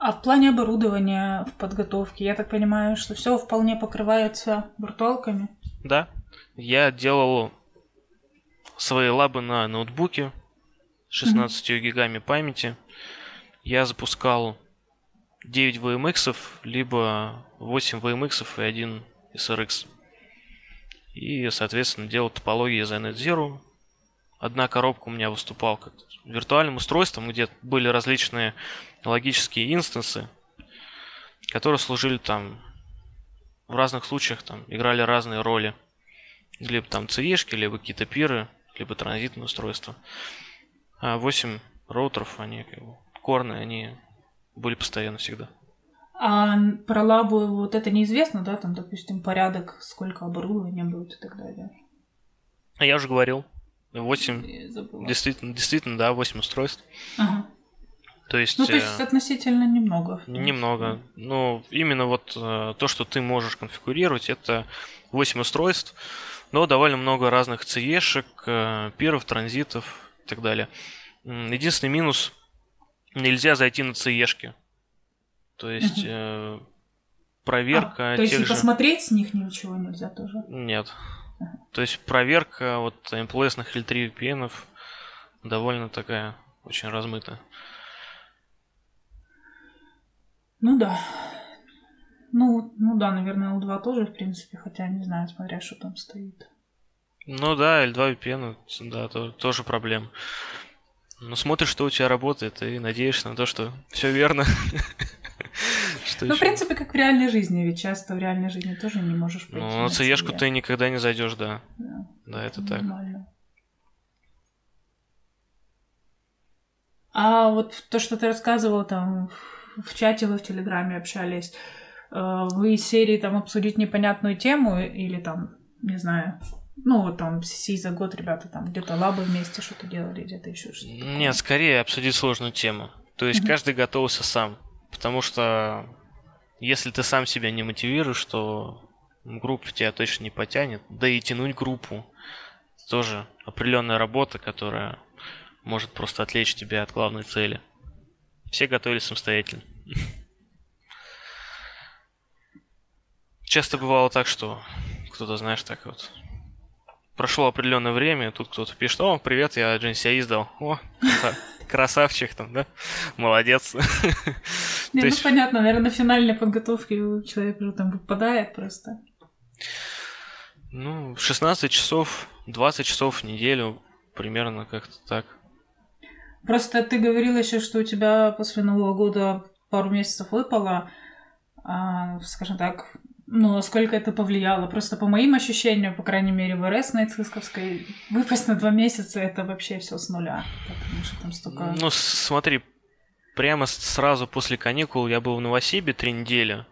Speaker 1: А в плане оборудования в подготовке, я так понимаю, что все вполне покрывается виртуалками.
Speaker 2: Да, я делал свои лабы на ноутбуке с 16 гигами памяти. Я запускал 9 VMX, либо 8 VMX и 1 SRX. И, соответственно, делал топологии за Net Zero. Одна коробка у меня выступала как виртуальным устройством, где были различные логические инстансы, которые служили там в разных случаях, там играли разные роли. Либо там CE-шки, либо какие-то пиры, либо транзитные устройства. А 8 роутеров, они как бы корные, они были постоянно всегда.
Speaker 1: А про лабу вот это неизвестно, да, там, допустим, порядок, сколько оборудования будет и так далее.
Speaker 2: А я уже говорил, 8,
Speaker 1: Я забыла.
Speaker 2: действительно, действительно, да, 8 устройств.
Speaker 1: Ага.
Speaker 2: То есть,
Speaker 1: Ну, то есть
Speaker 2: э,
Speaker 1: относительно немного. принципе.
Speaker 2: немного. Ну, именно вот э, то, что ты можешь конфигурировать, это 8 устройств, но довольно много разных CE-шек, э, пиров, транзитов и так далее. Единственный минус – нельзя зайти на CE-шки. То есть проверка
Speaker 1: А, то есть и
Speaker 2: же...
Speaker 1: посмотреть с них ничего нельзя тоже.
Speaker 2: Нет.
Speaker 1: Ага.
Speaker 2: То есть проверка вот MPLS-ных L3 VPN довольно такая очень размытая.
Speaker 1: Ну да. Ну, ну да, наверное, L2 тоже, в принципе, хотя не знаю, смотря что там стоит.
Speaker 2: Ну да, L2 VPN, да, то- тоже проблема. Ну, смотришь, что у тебя работает, и надеешься на то, что все верно.
Speaker 1: Ну, в принципе, как в реальной жизни, ведь часто в реальной жизни тоже не можешь пройти.
Speaker 2: Ну, на
Speaker 1: CE.
Speaker 2: ты никогда не зайдешь, да.
Speaker 1: Да,
Speaker 2: это так.
Speaker 1: А вот то, что ты рассказывал там в- чате, вы в Телеграме общались, э, вы из серии там обсудить непонятную тему или там, не знаю, ну вот там CC за год ребята там где-то лабы вместе что-то делали, где-то еще что-то.
Speaker 2: Нет, скорее обсудить сложную тему. То есть
Speaker 1: Мгм.
Speaker 2: каждый готовился сам. Потому что если ты сам себя не мотивируешь, то группа тебя точно не потянет. Да и тянуть группу тоже определенная работа, которая может просто отвлечь тебя от главной цели. Все готовились самостоятельно. Часто бывало так, что кто-то, знаешь, так вот прошло определенное время, тут кто-то пишет, о, привет, я GNCI издал. О, краса- красавчик там, да? Молодец.
Speaker 1: Не, ну
Speaker 2: есть-
Speaker 1: понятно, наверное, на финальной подготовке человек уже там выпадает просто.
Speaker 2: Ну, 16 часов, 20 часов в неделю, примерно как-то так.
Speaker 1: Просто ты говорил еще, что у тебя после Нового года пару месяцев выпало. А, скажем так, ну, насколько это повлияло? Просто по моим ощущениям, по крайней мере, в РС на Ицхисковской, выпасть на два месяца это вообще все с нуля. Потому что там столько...
Speaker 2: Ну, смотри, прямо сразу после каникул я был в Новосибе три недели.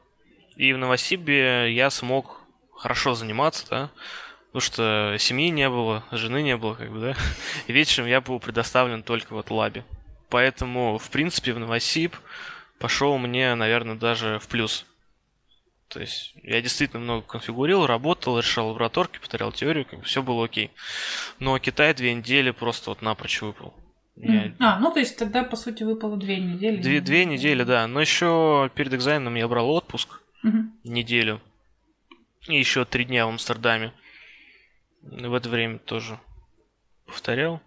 Speaker 2: И в Новосибе я смог хорошо заниматься, да, потому что семьи не было, жены не было, как бы, да. И вечером я был предоставлен только вот лабе. Поэтому, в принципе, в Новосиб пошел мне, наверное, даже в плюс. То есть я действительно много конфигурировал, работал, решал лабораторки, повторял теорию, как бы все было окей. Но Китай две недели просто вот напрочь выпал. Я.
Speaker 1: А, ну то есть тогда, по сути, выпало две недели.
Speaker 2: Две, две недели, да. Но еще перед экзаменом я брал отпуск
Speaker 1: Мгм.
Speaker 2: неделю. И еще три дня в Амстердаме. В это время тоже повторял.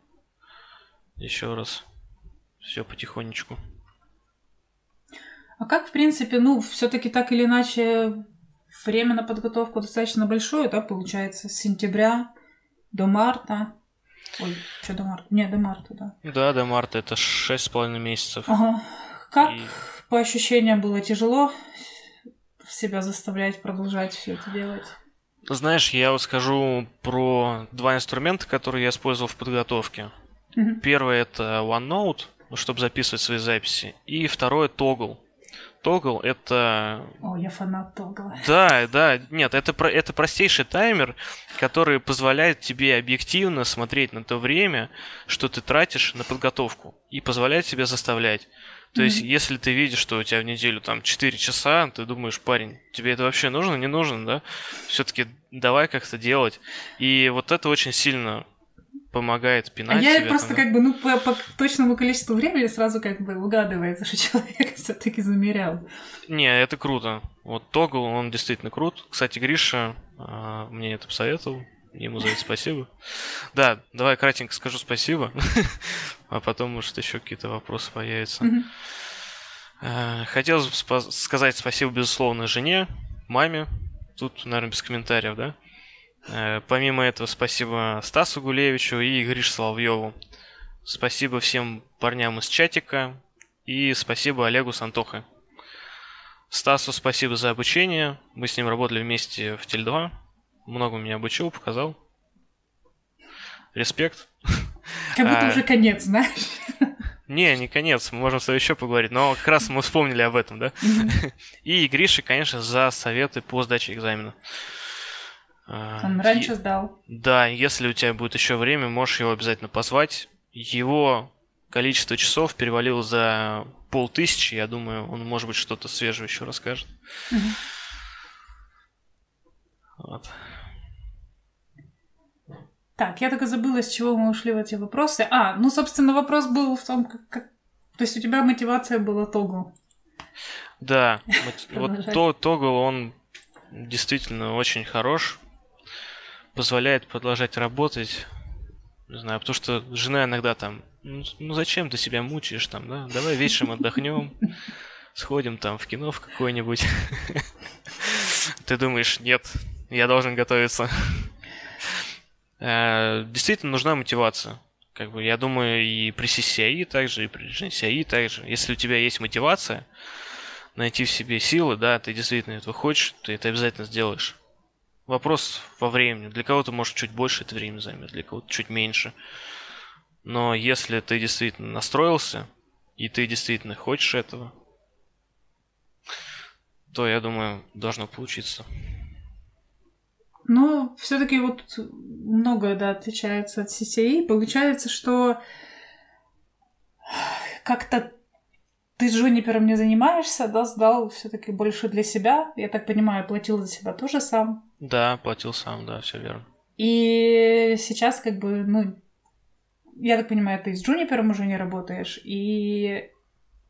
Speaker 2: Еще раз. Все потихонечку.
Speaker 1: А как, в принципе, ну, все-таки так или иначе, время на подготовку достаточно большое, да, получается, с сентября до марта. Ой, что до марта? Не, до марта, да.
Speaker 2: Да, до марта это шесть с половиной месяцев.
Speaker 1: Ага. Как
Speaker 2: И-
Speaker 1: по ощущениям было тяжело себя заставлять продолжать все это делать?
Speaker 2: Знаешь, я вот скажу про два инструмента, которые я использовал в подготовке.
Speaker 1: Мгм.
Speaker 2: Первый это OneNote, чтобы записывать свои записи. И второе Toggle. Toggle это...
Speaker 1: О, я фанат Тогла.
Speaker 2: Да, да, нет, это, про- это простейший таймер, который позволяет тебе объективно смотреть на то время, что ты тратишь на подготовку. И позволяет себя заставлять. То есть,
Speaker 1: Мгм.
Speaker 2: если ты видишь, что у тебя в неделю там 4 часа, ты думаешь, парень, тебе это вообще нужно, не нужно, да? Все-таки давай как-то делать. И вот это очень сильно помогает
Speaker 1: А
Speaker 2: пинать
Speaker 1: я
Speaker 2: себя,
Speaker 1: просто
Speaker 2: там, да.
Speaker 1: как бы, ну, по, по точному количеству времени сразу как бы угадывается, что человек все-таки замерял.
Speaker 2: Не, это круто. Вот Тогл, он действительно крут. Кстати, Гриша а, мне это посоветовал. Ему за это спасибо. Да, давай кратенько скажу спасибо, а потом, может, еще какие-то вопросы появятся. Э, Хотелось бы спа- сказать спасибо, безусловно, жене, маме. Тут, наверное, без комментариев, да? Э, Помимо этого, спасибо Стасу Гулевичу и Грише Соловьеву. Спасибо всем парням из чатика. И спасибо Олегу с Антохой. Стасу спасибо за обучение. Мы с ним работали вместе в Тель-2. Много меня обучил, показал. Респект.
Speaker 1: Как будто
Speaker 2: А.
Speaker 1: уже конец, знаешь?
Speaker 2: Не, не конец, мы можем с тобой еще поговорить, но как раз мы вспомнили об этом, да? И Грише, конечно, за советы по сдаче экзамена. А,
Speaker 1: Он раньше сдал.
Speaker 2: Да, если у тебя будет еще время, можешь его обязательно позвать. Его количество часов перевалило за полтысячи, я думаю, он, может быть, что-то свежее еще расскажет.
Speaker 1: Мгм.
Speaker 2: Вот.
Speaker 1: Так, я только забыла, с чего мы ушли в эти вопросы. А, ну, собственно, вопрос был в том, как... как- То есть у тебя мотивация была тогл.
Speaker 2: Да, вот то, Тогл, он действительно очень хорош, позволяет продолжать работать, не знаю, потому что жена иногда там, ну, ну зачем ты себя мучаешь там, да, давай вечером отдохнем, сходим там в кино в какое-нибудь. Ты думаешь, нет, я должен готовиться. Э, Действительно нужна мотивация. Как бы, я думаю, и при CCI также, и при GCI также. Если у тебя есть мотивация, найти в себе силы, да, ты действительно этого хочешь, ты это обязательно сделаешь. Вопрос во времени. Для кого-то, может, чуть больше это время займет, для кого-то чуть меньше. Но если ты действительно настроился, и ты действительно хочешь этого, то, я думаю, должно получиться.
Speaker 1: Но все-таки вот многое, да, отличается от CCI. Получается, что как-то ты с Джунипером не занимаешься, да, сдал все-таки больше для себя. Я так понимаю, платил за себя тоже сам.
Speaker 2: Да, платил сам, да, все верно.
Speaker 1: И сейчас как бы, ну, я так понимаю, ты с Джунипером уже не работаешь, и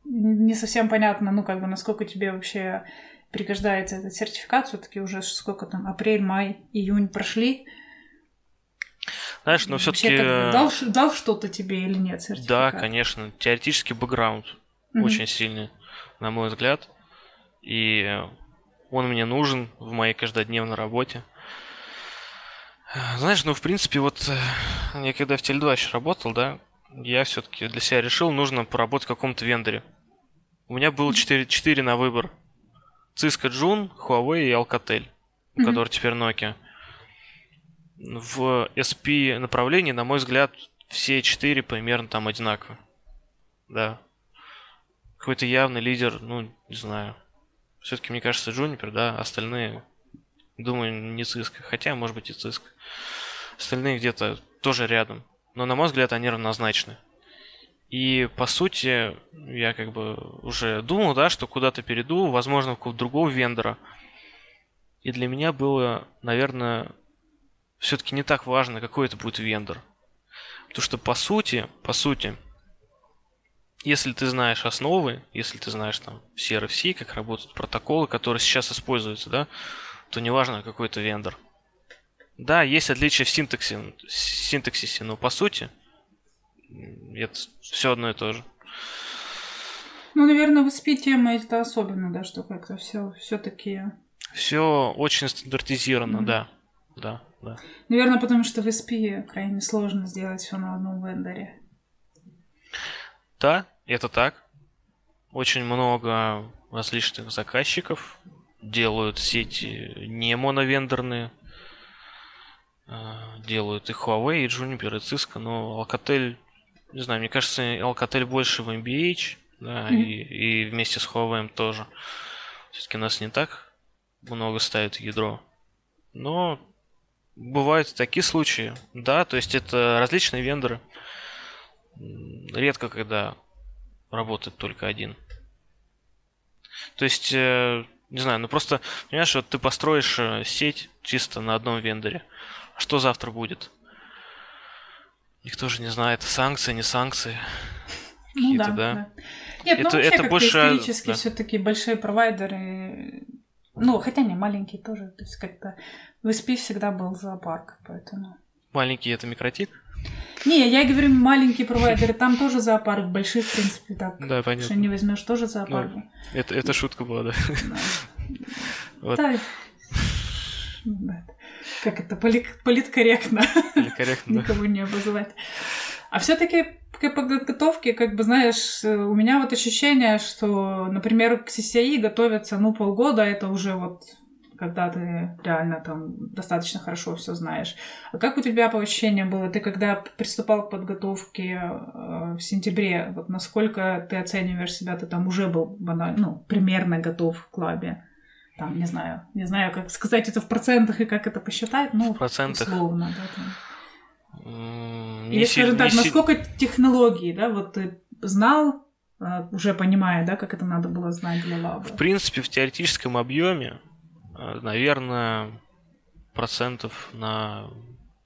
Speaker 1: не совсем понятно, ну, как бы, насколько тебе вообще пригождается этот сертификат, все-таки уже сколько там, апрель, май, июнь прошли.
Speaker 2: Знаешь, но все-таки...
Speaker 1: дал, дал что-то тебе или нет сертификат?
Speaker 2: Да, конечно. Теоретический бэкграунд
Speaker 1: Мгм.
Speaker 2: очень сильный, на мой взгляд. И он мне нужен в моей каждодневной работе. Знаешь, ну, в принципе, вот э, я когда в Теле2 еще работал, да, я все-таки для себя решил, нужно поработать в каком-то вендоре. У меня было 4, 4 на выбор. Cisco Jun, Huawei и Alcatel,
Speaker 1: Мгм.
Speaker 2: который теперь Nokia. В SP направлении, на мой взгляд, все четыре примерно там одинаковы. Да. Какой-то явный лидер, ну, не знаю. Все-таки, мне кажется, Juniper, да, остальные, думаю, не Cisco. Хотя, может быть, и Cisco. Остальные где-то тоже рядом. Но, на мой взгляд, они равнозначны. И, по сути, я как бы уже думал, да, что куда-то перейду, возможно, в какого-то другого вендора. И для меня было, наверное, все-таки не так важно, какой это будет вендор. Потому что, по сути, по сути, если ты знаешь основы, если ты знаешь там все RFC, как работают протоколы, которые сейчас используются, да, то неважно, какой это вендор. Да, есть отличия в синтаксе, синтаксисе, но по сути это все одно и то же.
Speaker 1: Ну, наверное, в SP тема это особенно, да, что как-то все все-таки.
Speaker 2: Все очень стандартизировано, mm-hmm. да. Да, да.
Speaker 1: Наверное, потому что в SP крайне сложно сделать все на одном вендоре.
Speaker 2: Да, это так. Очень много различных заказчиков делают сети не моновендорные. А, делают и Huawei, и Juniper, и Cisco, но Alcatel, не знаю, мне кажется, Alcatel больше в MBH, да, mm-hmm. и, и вместе с Huawei тоже. Все-таки нас не так много ставит ядро. Но бывают такие случаи, да, то есть это различные вендоры. Редко, когда работает только один. То есть, э, не знаю, ну просто, понимаешь, вот ты построишь э, сеть чисто на одном вендоре. Что завтра будет? Никто же не знает, санкции, не санкции.
Speaker 1: Ну да, да. да. Нет, это, ну вообще это больше исторически да. все-таки большие провайдеры, ну хотя не маленькие тоже, то есть как-то в SP всегда был зоопарк, поэтому.
Speaker 2: Маленький это микротит?
Speaker 1: Не, я говорю маленькие провайдеры, там тоже зоопарк, больших, в принципе, так.
Speaker 2: Да, понятно.
Speaker 1: Что не возьмешь, тоже зоопарк. Ну,
Speaker 2: это, это шутка была, да.
Speaker 1: Вот. Как это, политкорректно.
Speaker 2: Политкорректно,
Speaker 1: Никого не обозывать. А все таки к подготовке, как бы, знаешь, у меня вот ощущение, что, например, к CCI готовятся, ну, полгода, это уже вот когда ты реально там достаточно хорошо все знаешь. А как у тебя по ощущениям было? Ты когда приступал к подготовке э, в сентябре, вот насколько ты оцениваешь себя, ты там уже был ну, примерно готов в клабе? Там, не знаю, не знаю, как сказать это в процентах и как это посчитать, ну, в
Speaker 2: процентах.
Speaker 1: условно, да, там. Или, скажем так, насколько технологии, да, вот ты знал, э, уже понимая, да, как это надо было знать для лаба?
Speaker 2: В принципе, в теоретическом объеме Э, наверное, процентов на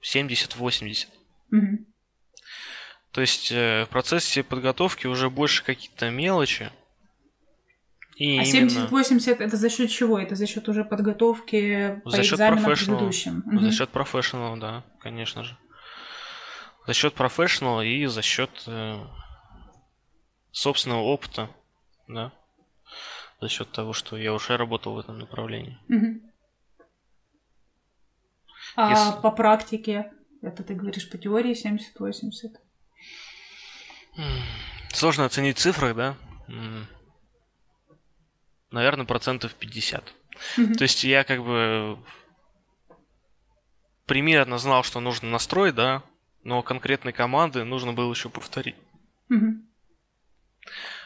Speaker 2: 70-80.
Speaker 1: Угу.
Speaker 2: То есть э, в процессе подготовки уже больше какие-то мелочи.
Speaker 1: И а именно... 70-80 это за счет чего? Это за счет уже подготовки
Speaker 2: за по счет экзаменам предыдущим? Угу. За счет профессионала, да, конечно же. За счет профессионала и за счет э, собственного опыта, да за счет того, что я уже работал в этом направлении.
Speaker 1: Угу. А Если... по практике, это ты говоришь по теории 70-80?
Speaker 2: Сложно оценить цифры, да? Наверное, процентов 50. Угу. То есть я как бы примерно знал, что нужно настроить, да, но конкретной команды нужно было еще повторить.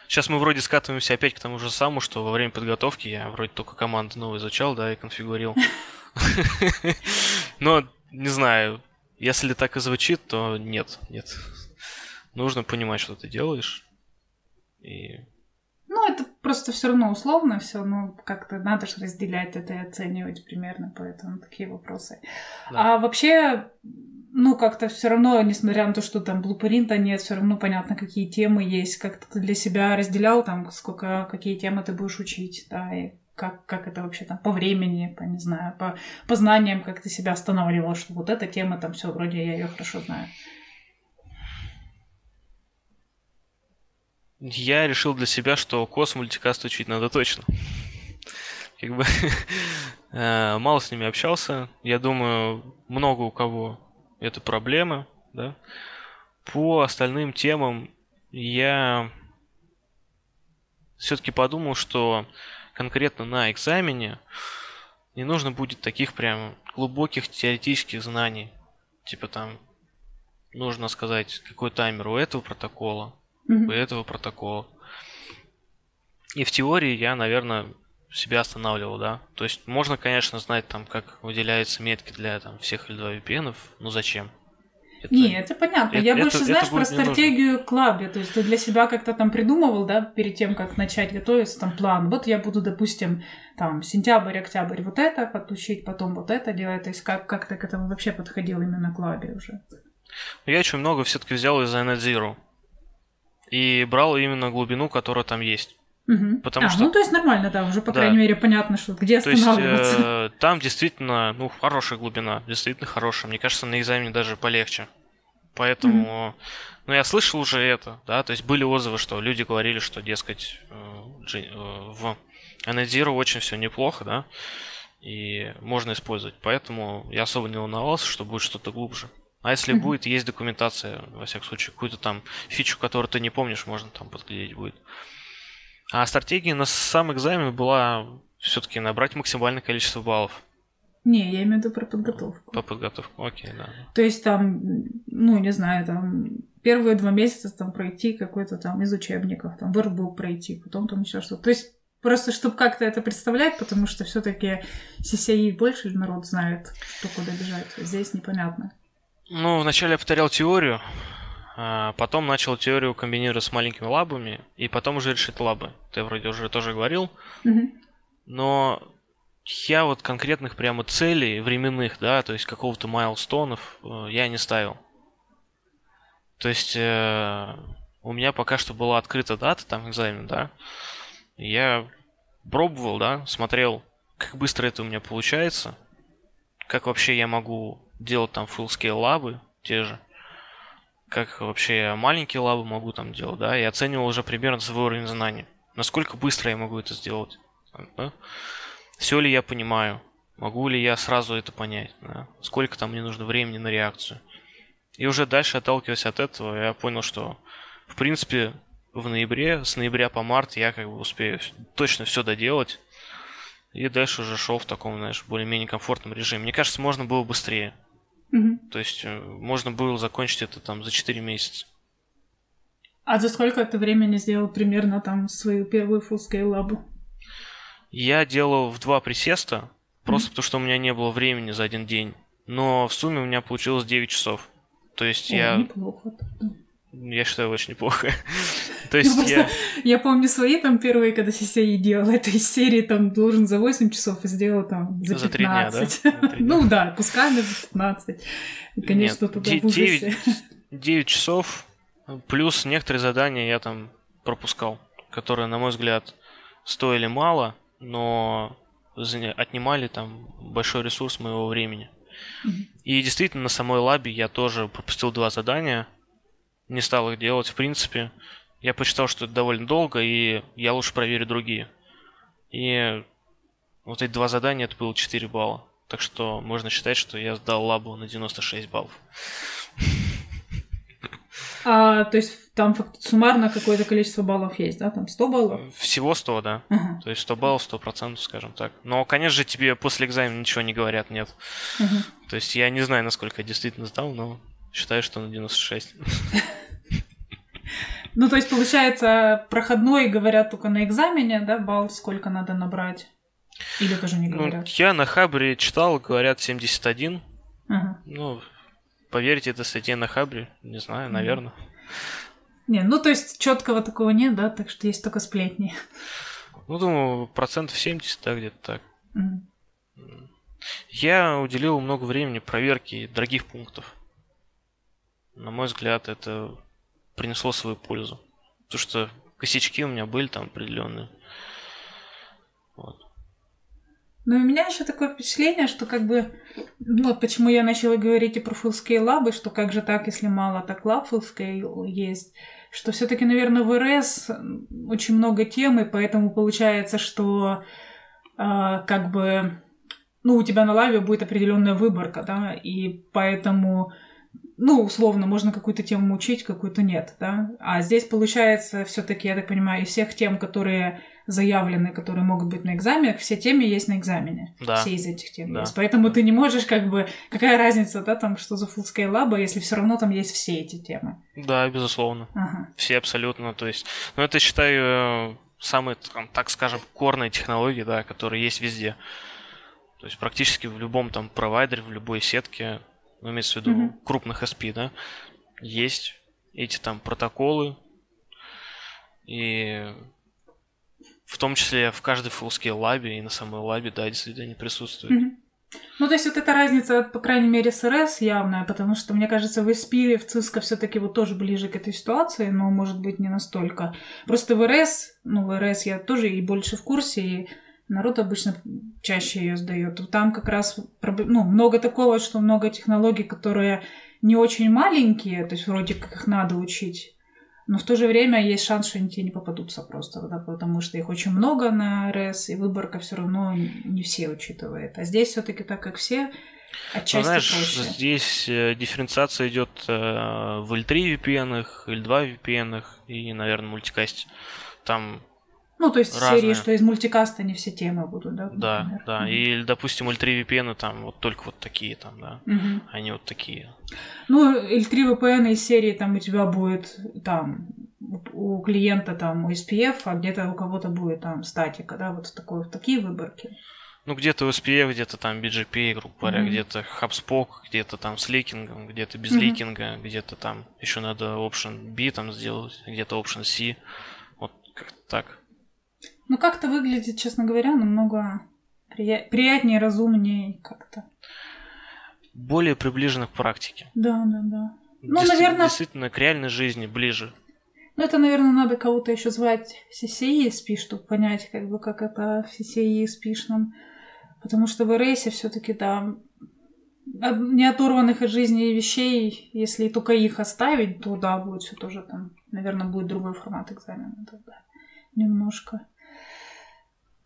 Speaker 2: Сейчас мы вроде скатываемся опять к тому же самому, что во время подготовки я вроде только команды новые изучал, да, и конфигурил. Но, не знаю, если так и звучит, то нет, нет. Нужно понимать, что ты делаешь. И...
Speaker 1: Просто все равно условно все, но как-то надо же разделять это и оценивать примерно, поэтому такие вопросы. Да. А вообще, ну, как-то все равно, несмотря на то, что там блупринта нет, все равно понятно, какие темы есть, как ты для себя разделял, там, сколько, какие темы ты будешь учить, да, и как, как это вообще там по времени, по, не знаю, по, по знаниям, как ты себя останавливал, что вот эта тема, там все, вроде я ее хорошо знаю.
Speaker 2: Я решил для себя, что кос мультикаст учить надо точно. Как бы э, мало с ними общался. Я думаю, много у кого это проблема, да. По остальным темам я все-таки подумал, что конкретно на экзамене не нужно будет таких прям глубоких теоретических знаний. Типа там нужно сказать, какой таймер у этого протокола, mm-hmm. этого протокола. И в теории я, наверное, себя останавливал, да. То есть можно, конечно, знать там, как выделяются метки для там, всех или два VPN, но зачем?
Speaker 1: Это, не, это понятно. Это, Я это, больше, это, знаешь, про стратегию клаба. То есть ты для себя как-то там придумывал, да, перед тем, как начать готовиться, там план. Вот я буду, допустим, там сентябрь, октябрь вот это подключить, потом вот это делать. То есть как, как ты к этому вообще подходил именно к лабе уже?
Speaker 2: Я очень много все-таки взял из NetZero. И брал именно глубину, которая там есть.
Speaker 1: Мгм.
Speaker 2: Потому
Speaker 1: а,
Speaker 2: что-
Speaker 1: ну то есть нормально, да, уже по
Speaker 2: Да.
Speaker 1: крайней мере понятно, что где
Speaker 2: То есть
Speaker 1: останавливаться.
Speaker 2: э, там действительно, ну, хорошая глубина, действительно хорошая. Мне кажется, на экзамене даже полегче. Поэтому, ну, я слышал уже это, да, то есть были отзывы, что люди говорили, что, дескать, э, э, в Anadiro очень все неплохо, да, и можно использовать. Поэтому я особо не волновался, что будет что-то глубже. А если
Speaker 1: Мгм.
Speaker 2: будет, есть документация, во всяком случае, какую-то там фичу, которую ты не помнишь, можно там подглядеть будет. А стратегия на сам экзамен была все-таки набрать максимальное количество баллов
Speaker 1: Не, я имею в виду про подготовку.
Speaker 2: по подготовке. Окей, да.
Speaker 1: То есть там, ну, не знаю, там первые два месяца там пройти какой-то там из учебников, там workbook пройти, потом там еще что-то. То есть просто чтобы как-то это представлять, потому что все таки CCI больше народ знает, что куда бежать. Здесь непонятно.
Speaker 2: Ну, вначале я повторял теорию, а потом начал теорию комбинировать с маленькими лабами, и потом уже решить лабы. Ты вроде уже тоже говорил, но я вот конкретных прямо целей временных, да, то есть какого-то майлстонов э, я не ставил. То есть э, у меня пока что была открыта дата, там экзамен, да. Я пробовал, да, смотрел, как быстро это у меня получается, как вообще я могу делать там full scale лабы, те же, как вообще маленькие лабы могу там делать, да, и оценивал уже примерно свой уровень знаний. Насколько быстро я могу это сделать. Да? Все ли я понимаю? Могу ли я сразу это понять? да? Сколько там мне нужно времени на реакцию? И уже дальше, отталкиваясь от этого, я понял, что, в принципе, в ноябре, с ноября по март я как бы успею точно все доделать. И дальше уже шел в таком, знаешь, более-менее комфортном режиме. Мне кажется, можно было быстрее. То есть э, можно было закончить это там за 4 месяца.
Speaker 1: А за сколько ты времени сделал примерно там свою первую фулскую лабу?
Speaker 2: Я делал в два присеста, просто потому что у меня не было времени за один день. Но в сумме у меня получилось 9 часов. То есть
Speaker 1: О,
Speaker 2: я,
Speaker 1: неплохо.
Speaker 2: Я считаю, очень неплохо. То
Speaker 1: Ну,
Speaker 2: есть я...
Speaker 1: Я помню свои там первые, когда CCI делал, это из серии там должен за 8 часов и сделал там за
Speaker 2: За три дня, да?
Speaker 1: 15.
Speaker 2: За три дня.
Speaker 1: Ну да, кусками за 15. И, конечно,
Speaker 2: Нет,
Speaker 1: туда
Speaker 2: де-
Speaker 1: в ужасе.
Speaker 2: девять- 9 часов, плюс некоторые задания я там пропускал, которые, на мой взгляд, стоили мало, но отнимали там большой ресурс моего времени. И действительно, на самой лабе я тоже пропустил два задания, не стал их делать, в принципе. Я посчитал, что это довольно долго, и я лучше проверю другие. И вот эти два задания, это было 4 балла. Так что можно считать, что я сдал лабу на 96 баллов.
Speaker 1: А, то есть там суммарно какое-то количество баллов есть, да? Там 100 баллов?
Speaker 2: Всего 100, да.
Speaker 1: Ага,
Speaker 2: То есть 100 баллов, 100%, скажем так. Но, конечно же, тебе после экзамена ничего не говорят, нет.
Speaker 1: ага.
Speaker 2: То есть я не знаю, насколько я действительно сдал, но считаю, что на 96.
Speaker 1: Ну, то есть, получается, проходной говорят только на экзамене, да, балл сколько надо набрать? Или тоже не
Speaker 2: Ну,
Speaker 1: говорят?
Speaker 2: я на Хабре читал, говорят 71.
Speaker 1: Ага.
Speaker 2: Ну, поверьте этой статье на Хабре, не знаю, наверное.
Speaker 1: Не, ну, то есть, четкого такого нет, да, так что есть только сплетни.
Speaker 2: Ну, думаю, процентов 70, да, где-то так.
Speaker 1: Мгм.
Speaker 2: Я уделил много времени проверке дорогих пунктов. На мой взгляд, это принесло свою пользу. Потому что косячки у меня были там определенные. Вот.
Speaker 1: Ну, у меня еще такое впечатление, что как бы, ну, вот почему я начала говорить и про full-scale лабы, что как же так, если мало, так лаб есть, что все таки наверное, в RS очень много тем, и поэтому получается, что а, как бы, ну, у тебя на лабе будет определенная выборка, да, и поэтому, ну, условно, можно какую-то тему учить, какую-то нет, да, а здесь получается все таки я так понимаю, из всех тем, которые заявлены, которые могут быть на экзаменах, все темы есть на экзамене.
Speaker 2: Да.
Speaker 1: Все из этих тем
Speaker 2: Да.
Speaker 1: есть. Поэтому ты не можешь как бы... Какая разница, да, там, что за full scale лаба, если все равно там есть все эти темы.
Speaker 2: Да, безусловно.
Speaker 1: Ага.
Speaker 2: Все абсолютно. То есть, ну, это считаю э, самые, там, так скажем, корные технологии, да, которые есть везде. То есть практически в любом там провайдере, в любой сетке, ну, имеется в виду
Speaker 1: Мгм.
Speaker 2: крупных SP, да, есть эти там протоколы. И в том числе в каждой scale лабе и на самой лабе, да, действительно они присутствуют.
Speaker 1: Мгм. Ну, то есть вот эта разница, по крайней мере, с РС явная, потому что, мне кажется, в SP, в ЦИСКО все таки вот тоже ближе к этой ситуации, но, может быть, не настолько. Просто в РС, ну, в РС я тоже и больше в курсе, и народ обычно чаще ее сдает. Там как раз ну, много такого, что много технологий, которые не очень маленькие, то есть вроде как их надо учить, но в то же время есть шанс, что они тебе не попадутся просто, да, потому что их очень много на РС, и выборка все равно не все учитывает. А здесь все-таки так как все, отчасти ну, знаешь, проще.
Speaker 2: здесь э, дифференциация идет э, в L3 VPN, L2 VPN и, наверное, мультикасте. Там
Speaker 1: ну, то есть разные. серии, что из мультикаста не все темы будут, да?
Speaker 2: Да, например. да. И, допустим, L3 VPN там вот только вот такие там, да. Mm-hmm. Они вот такие.
Speaker 1: Ну, L3 VPN из серии там у тебя будет там у клиента там SPF, а где-то у кого-то будет там статика, да, вот такой, такие выборки.
Speaker 2: Ну, где-то SPF, где-то там BGP, грубо говоря, mm-hmm. где-то HubSpot, где-то там с ликингом, где-то без mm-hmm. ликинга, где-то там еще надо Option B там сделать, где-то Option C. Вот как-то так.
Speaker 1: Ну, как-то выглядит, честно говоря, намного прия... приятнее, разумнее как-то.
Speaker 2: Более приближено к практике.
Speaker 1: Да, да, да.
Speaker 2: Ну, Действи- наверное... Действительно, к реальной жизни ближе.
Speaker 1: Ну, это, наверное, надо кого-то еще звать в CCESP, чтобы понять, как бы, как это в CCESP. Потому что в РСе все-таки, да, не оторванных от жизни вещей, если только их оставить, то да, будет все тоже там, наверное, будет другой формат экзамена тогда. Немножко.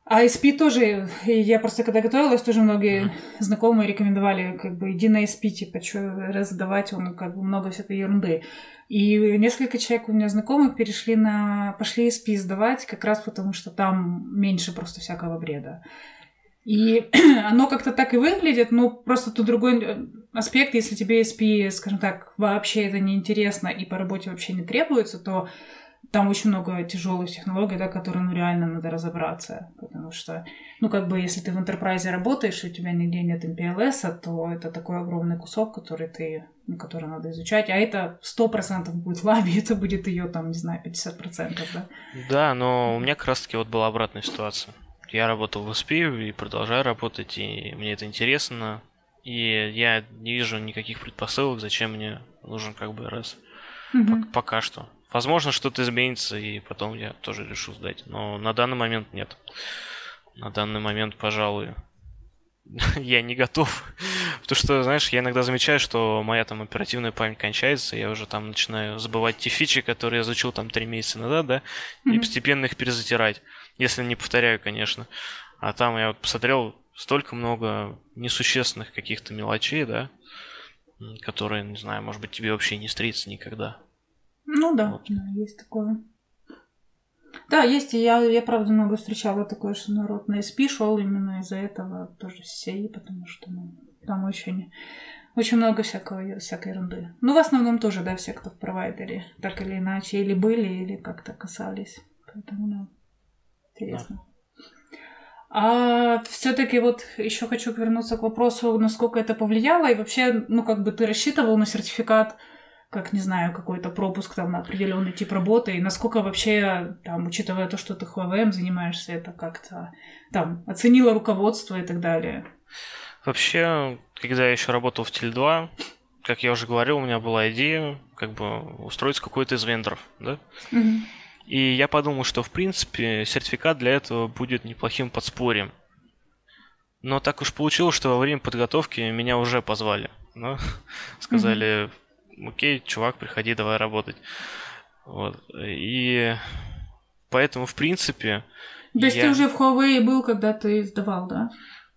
Speaker 1: А SP тоже, я просто когда готовилась, тоже многие знакомые рекомендовали, как бы, иди на SP, типа, что раздавать, он как бы много всякой ерунды. И несколько человек у меня знакомых перешли на, пошли SP сдавать, как раз потому, что там меньше просто всякого бреда. И оно как-то так и выглядит, но просто тут другой аспект, если тебе SP, скажем так, вообще это не интересно и по работе вообще не требуется, то там очень много тяжелых технологий, да, которые, ну, реально надо разобраться, потому что, ну, как бы, если ты в enterprise работаешь, и у тебя нигде нет MPLS, то это такой огромный кусок, который ты, ну, который надо изучать, а это сто процентов будет лаби, это будет ее, там, не знаю, 50%, да?
Speaker 2: Да, но у меня как раз-таки вот была обратная ситуация. Я работал в SP и продолжаю работать, и мне это интересно, и я не вижу никаких предпосылок, зачем мне нужен как бы раз. Угу. Пока что. Возможно, что-то изменится, и потом я тоже решу сдать. Но на данный момент нет. На данный момент, пожалуй, я не готов. Потому что, знаешь, я иногда замечаю, что моя там оперативная память кончается, я уже там начинаю забывать те фичи, которые я изучил там три месяца назад, да, mm-hmm. и постепенно их перезатирать. Если не повторяю, конечно. А там я вот посмотрел столько много несущественных каких-то мелочей, да, которые, не знаю, может быть, тебе вообще не встретятся никогда.
Speaker 1: Ну да, вот. да, есть такое. Да, есть, и я, я правда много встречала такое, что народ на SP шел именно из-за этого, тоже CCI, потому что ну, там очень, очень много всякого, всякой ерунды. Ну, в основном тоже, да, все, кто в провайдере, так или иначе, или были, или как-то касались. Поэтому, да, интересно. Да. А все-таки вот еще хочу вернуться к вопросу, насколько это повлияло, и вообще, ну, как бы ты рассчитывал на сертификат как, не знаю, какой-то пропуск там на определенный тип работы, и насколько вообще, там, учитывая то, что ты ХВМ занимаешься, это как-то там оценило руководство и так далее?
Speaker 2: Вообще, когда я еще работал в Теле2, как я уже говорил, у меня была идея как бы устроить какой-то из вендоров, да? Угу. И я подумал, что, в принципе, сертификат для этого будет неплохим подспорьем. Но так уж получилось, что во время подготовки меня уже позвали. Да? Сказали, окей, чувак, приходи, давай работать. Вот. И поэтому, в принципе...
Speaker 1: То есть я... ты уже в Huawei был, когда ты сдавал, да?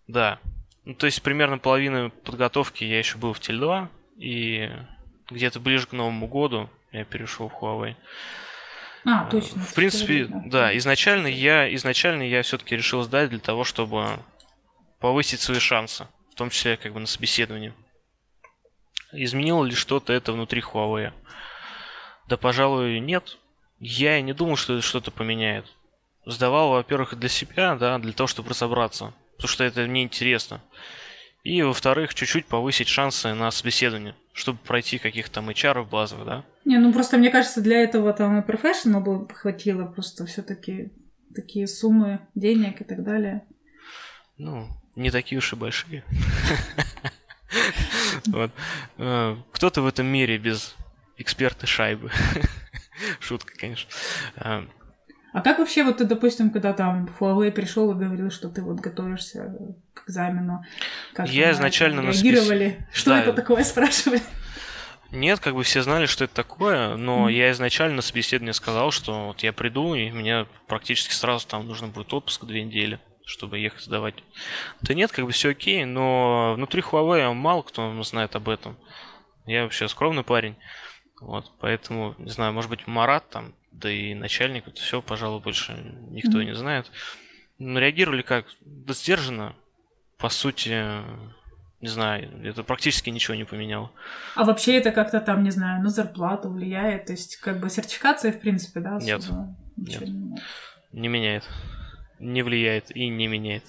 Speaker 2: Да. Ну, то есть примерно половину подготовки я еще был в Теле2, и где-то ближе к Новому году я перешел в Huawei.
Speaker 1: А, точно.
Speaker 2: В принципе, да. да, изначально я, изначально я все-таки решил сдать для того, чтобы повысить свои шансы, в том числе как бы на собеседовании. Изменило ли что-то это внутри Huawei? Да, пожалуй, нет. Я и не думал, что это что-то поменяет. Сдавал, во-первых, для себя, да, для того, чтобы разобраться. Потому что это мне интересно. И, во-вторых, чуть-чуть повысить шансы на собеседование, чтобы пройти каких-то там HR базовых, да.
Speaker 1: Не, ну просто мне кажется, для этого там и профессионал бы хватило просто все-таки такие суммы денег и так далее.
Speaker 2: Ну, не такие уж и большие. Вот. Э, кто-то в этом мире без эксперта шайбы. Шутка, конечно. Э,
Speaker 1: а как вообще вот ты, допустим, когда там Huawei пришел и говорил, что ты вот готовишься к экзамену, как
Speaker 2: я изначально
Speaker 1: реагировали? Спис... Что да. это такое, спрашивали?
Speaker 2: Нет, как бы все знали, что это такое, но mm-hmm. я изначально на собеседовании сказал, что вот я приду, и мне практически сразу там нужно будет отпуск две недели, чтобы ехать сдавать. Да нет, как бы все окей, но внутри Huawei мало кто знает об этом. Я вообще скромный парень. Вот, поэтому, не знаю, может быть, Марат там, да и начальник, это все, пожалуй, больше никто mm-hmm. не знает. Но реагировали как? Да сдержанно. По сути, не знаю, это практически ничего не поменяло.
Speaker 1: А вообще это как-то там, не знаю, на зарплату влияет? То есть, как бы сертификация, в принципе, да?
Speaker 2: Нет. Нет. Не, не меняет. Не влияет и не меняет.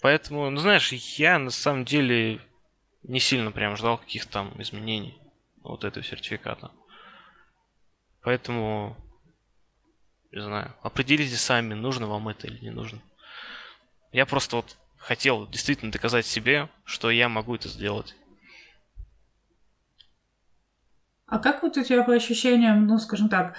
Speaker 2: Поэтому, ну знаешь, я на самом деле не сильно прям ждал каких-то там изменений вот этого сертификата. Поэтому, не знаю, определите сами, нужно вам это или не нужно. Я просто вот хотел действительно доказать себе, что я могу это сделать.
Speaker 1: А как вот у тебя по ощущениям, ну, скажем так,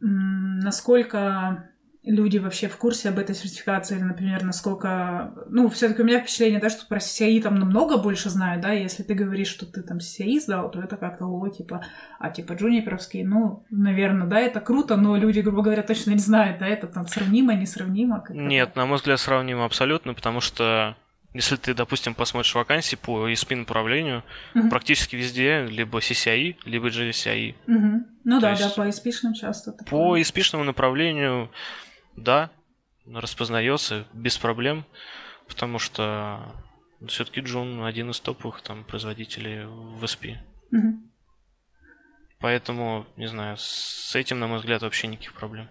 Speaker 1: насколько люди вообще в курсе об этой сертификации, или, например, насколько... Ну, все таки у меня впечатление, да, что про CCI там намного больше знают, да, если ты говоришь, что ты там CCI сдал, то это как-то, о, типа, а, типа, джуниперовский, ну, наверное, да, это круто, но люди, грубо говоря, точно не знают, да, это там сравнимо, несравнимо?
Speaker 2: Нет, на мой взгляд, сравнимо абсолютно, потому что если ты, допустим, посмотришь вакансии по ESP направлению, угу. практически везде либо CCI, либо GCI.
Speaker 1: Угу. Ну То да, да, по ESP часто.
Speaker 2: Такое. По ESP направлению да, распознается без проблем, потому что все-таки Джун один из топовых там производителей в SP. Угу. Поэтому, не знаю, с этим, на мой взгляд, вообще никаких проблем.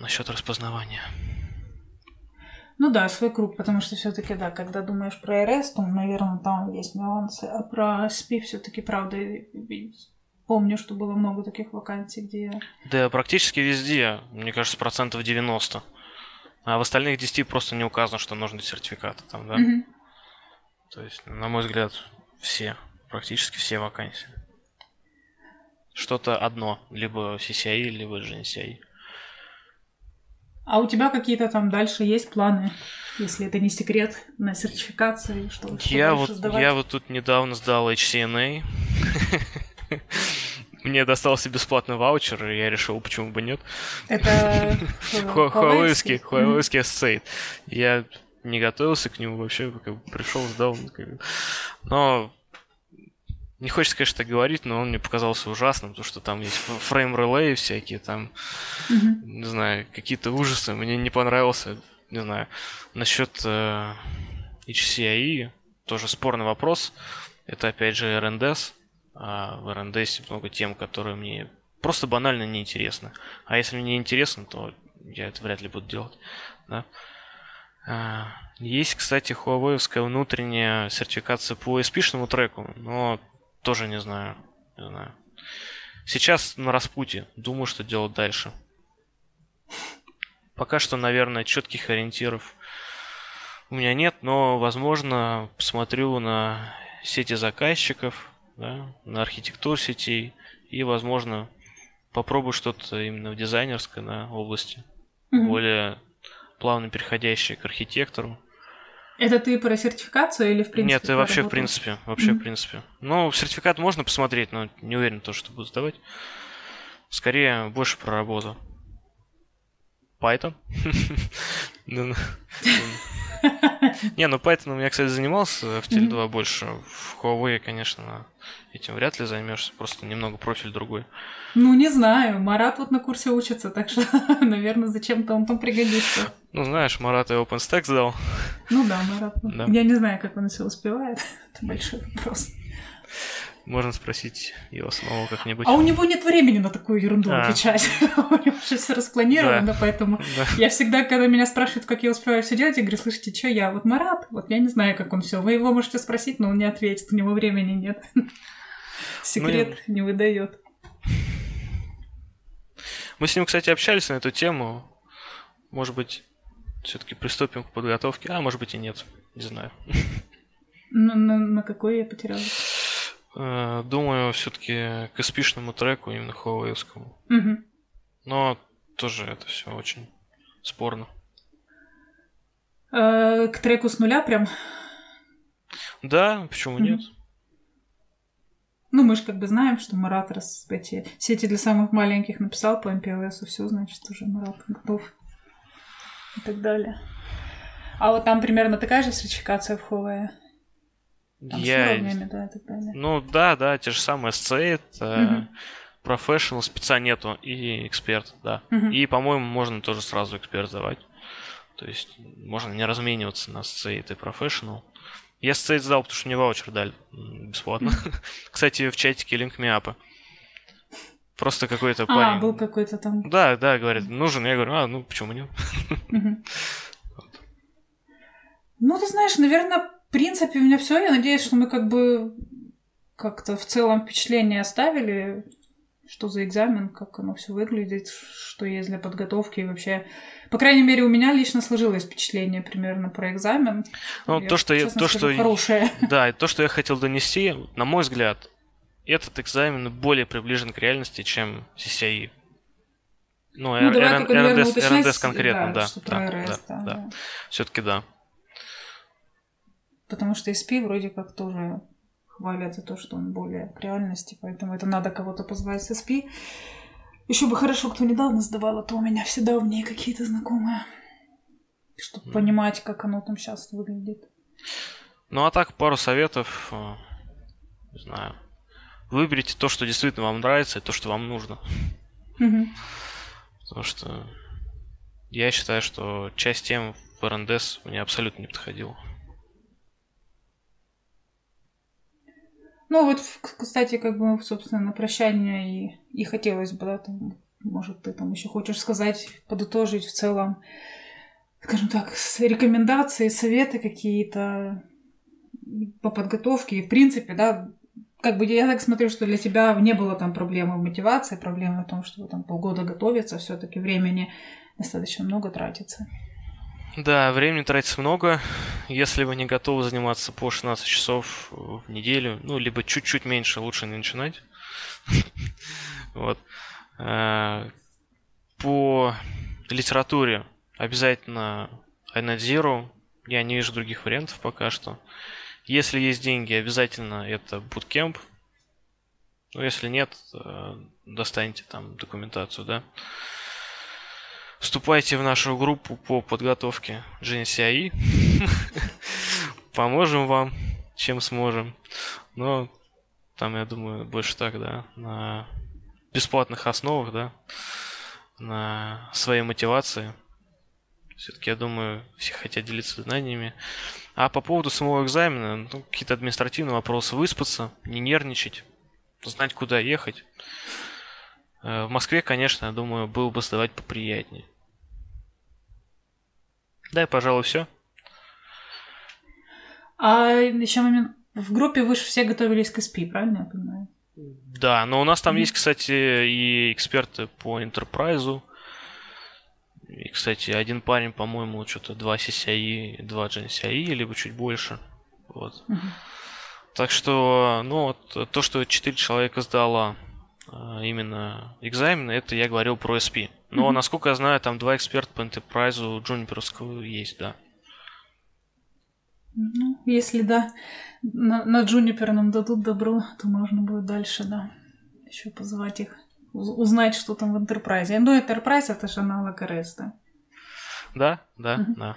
Speaker 2: Насчет распознавания.
Speaker 1: Ну да, свой круг, потому что все-таки, да, когда думаешь про РС, то, наверное, там есть нюансы, а про SP все-таки, правда, Помню, что было много таких вакансий, где...
Speaker 2: Да, практически везде, мне кажется, процентов 90. А в остальных 10 просто не указано, что нужны сертификаты там, да? Угу. То есть, на мой взгляд, все, практически все вакансии. Что-то одно, либо CCI, либо GNCI.
Speaker 1: А у тебя какие-то там дальше есть планы, если это не секрет, на сертификации? Что,
Speaker 2: что я, вот, я вот тут недавно сдал HCNA. Мне достался бесплатный ваучер, и я решил, почему бы нет.
Speaker 1: Это
Speaker 2: Хуавейский, Хуавейский Associate. Я не готовился к нему вообще, пришел, сдал. Но не хочется, конечно, так говорить, но он мне показался ужасным, потому что там есть фрейм-релеи всякие, там, mm-hmm. не знаю, какие-то ужасы. Мне не понравился, не знаю. Насчет э, HCI тоже спорный вопрос. Это, опять же, RNDS. А в РНДС много тем, которые мне просто банально неинтересны. А если мне интересно, то я это вряд ли буду делать. Да? А, есть, кстати, Huawei внутренняя сертификация по SP-шному треку, но тоже не знаю. Не знаю. Сейчас на распутье. Думаю, что делать дальше. Пока что, наверное, четких ориентиров у меня нет, но, возможно, посмотрю на сети заказчиков, да, на архитектур сетей и, возможно, попробую что-то именно в дизайнерской да, области, mm-hmm. более плавно переходящее к архитектору.
Speaker 1: Это ты про сертификацию или в принципе?
Speaker 2: Нет, это вообще в принципе, вообще mm-hmm. в принципе. Ну, сертификат можно посмотреть, но не уверен то, что буду сдавать. Скорее, больше про работу. Python. Ну, ну, не, ну Python у меня, кстати, занимался в Теле 2 больше. В Huawei, конечно, этим вряд ли займешься, просто немного профиль другой.
Speaker 1: Ну, не знаю. Марат вот на курсе учится, так что, наверное, зачем-то он там пригодится.
Speaker 2: Ну, знаешь, Марат и OpenStack сдал.
Speaker 1: Ну да, Марат. Да. Я не знаю, как он все успевает. Это большой вопрос.
Speaker 2: Можно спросить его самого как-нибудь.
Speaker 1: А у него нет времени на такую ерунду а. отвечать. у него уже все распланировано, да. поэтому да. я всегда, когда меня спрашивают, как я успеваю все делать, я говорю, слышите, что я? Вот Марат, вот я не знаю, как он все. Вы его можете спросить, но он не ответит, у него времени нет. Секрет ну, не выдает.
Speaker 2: Мы с ним, кстати, общались на эту тему. Может быть, все-таки приступим к подготовке. А, может быть и нет. Не знаю.
Speaker 1: На, на, на какой я потеряла?
Speaker 2: Э, думаю, все-таки к эспишному треку, именно Huawei-скому.
Speaker 1: Угу.
Speaker 2: Но тоже это все очень спорно.
Speaker 1: Э, к треку с нуля прям?
Speaker 2: Да, почему
Speaker 1: Мгм.
Speaker 2: нет?
Speaker 1: Ну, мы же как бы знаем, что Марат раз эти сети для самых маленьких написал по MPLS, все, значит, уже Марат готов. И так далее. А вот там примерно такая же сертификация в Huawei? Там с
Speaker 2: Я...
Speaker 1: уровнями, да, и так далее.
Speaker 2: Ну да, да, те же самые SC,
Speaker 1: Мгм.
Speaker 2: Professional, спеца нету, и эксперт, да.
Speaker 1: Мгм.
Speaker 2: И, по-моему, можно тоже сразу эксперт давать. То есть можно не размениваться на сцейт и Professional. Я сцейт сдал, потому что мне ваучер дали бесплатно. Кстати, в чатике линк миапа. Просто какой-то
Speaker 1: А,
Speaker 2: парень.
Speaker 1: был какой-то там...
Speaker 2: Да, да, говорит, нужен. Я говорю, а, ну почему нет?
Speaker 1: Ну, ты знаешь, наверное, в принципе, у меня все. Я надеюсь, что мы как бы как-то в целом впечатление оставили, что за экзамен, как оно все выглядит, что есть для подготовки и вообще. По крайней мере, у меня лично сложилось впечатление примерно про экзамен.
Speaker 2: Ну, то, что я- то,
Speaker 1: скажу,
Speaker 2: что-
Speaker 1: хорошее.
Speaker 2: Да, и то, что я хотел донести, на мой взгляд, этот экзамен более приближен к реальности, чем CCI. Ну,
Speaker 1: Ну,
Speaker 2: RNDS конкретно, да. да, да.
Speaker 1: да.
Speaker 2: Все-таки да.
Speaker 1: Потому что SP вроде как тоже хвалят за то, что он более к реальности, поэтому это надо кого-то позвать с SP. Еще бы хорошо, кто недавно сдавал, а то у меня все давние какие-то знакомые. Чтобы
Speaker 2: Мгм.
Speaker 1: понимать, как оно там сейчас выглядит.
Speaker 2: Ну, а так, пару советов. э, Не знаю. Выберите то, что действительно вам нравится, и то, что вам нужно.
Speaker 1: Мгм.
Speaker 2: Потому что я считаю, что часть тем в РНДС мне абсолютно не подходила.
Speaker 1: Ну вот, кстати, как бы, собственно, на прощание и, и хотелось бы, да, там, может, ты там еще хочешь сказать, подытожить в целом, скажем так, рекомендации, советы какие-то по подготовке. И, в принципе, да, как бы я так смотрю, что для тебя не было там проблемы в мотивации, проблемы в том, что там полгода готовиться, все-таки времени достаточно много тратится.
Speaker 2: Да, времени тратится много. Если вы не готовы заниматься по 16 часов в неделю, ну, либо чуть-чуть меньше, лучше не начинать. Вот. Э, По литературе обязательно Zero. Я не вижу других вариантов пока что. Если есть деньги, обязательно это Bootcamp. Ну, если нет, э, достаньте там документацию, да. Вступайте в нашу группу по подготовке GNCI. Поможем вам, чем сможем. Но там, я думаю, больше так, да, на бесплатных основах, да, на своей мотивации. Все-таки, я думаю, все хотят делиться знаниями. А по поводу самого экзамена, ну, какие-то административные вопросы. Выспаться, не нервничать, знать, куда ехать. Э, В Москве, конечно, я думаю, было бы сдавать поприятнее. Да, и, пожалуй, все.
Speaker 1: А еще момент. В группе вы же все готовились к SP, правильно я понимаю?
Speaker 2: Да, но у нас там
Speaker 1: Мгм.
Speaker 2: есть, кстати, и эксперты по Enterprise. И, кстати, один парень, по-моему, что-то два CCI, два GNCI, либо чуть больше. Вот.
Speaker 1: Мгм.
Speaker 2: Так что, ну, вот, то, что 4 человека сдало а, именно экзамены, это я говорил про SP. Но,
Speaker 1: Мгм.
Speaker 2: насколько я знаю, там два эксперта по Enterprise джуниперского есть, да.
Speaker 1: Ну, если да, на, на Джунипер нам дадут добро, то можно будет дальше, да, еще позвать их, уз- узнать, что там в Enterprise. Ну, Enterprise это же аналог РС, да.
Speaker 2: Да, да,
Speaker 1: Мгм.
Speaker 2: да.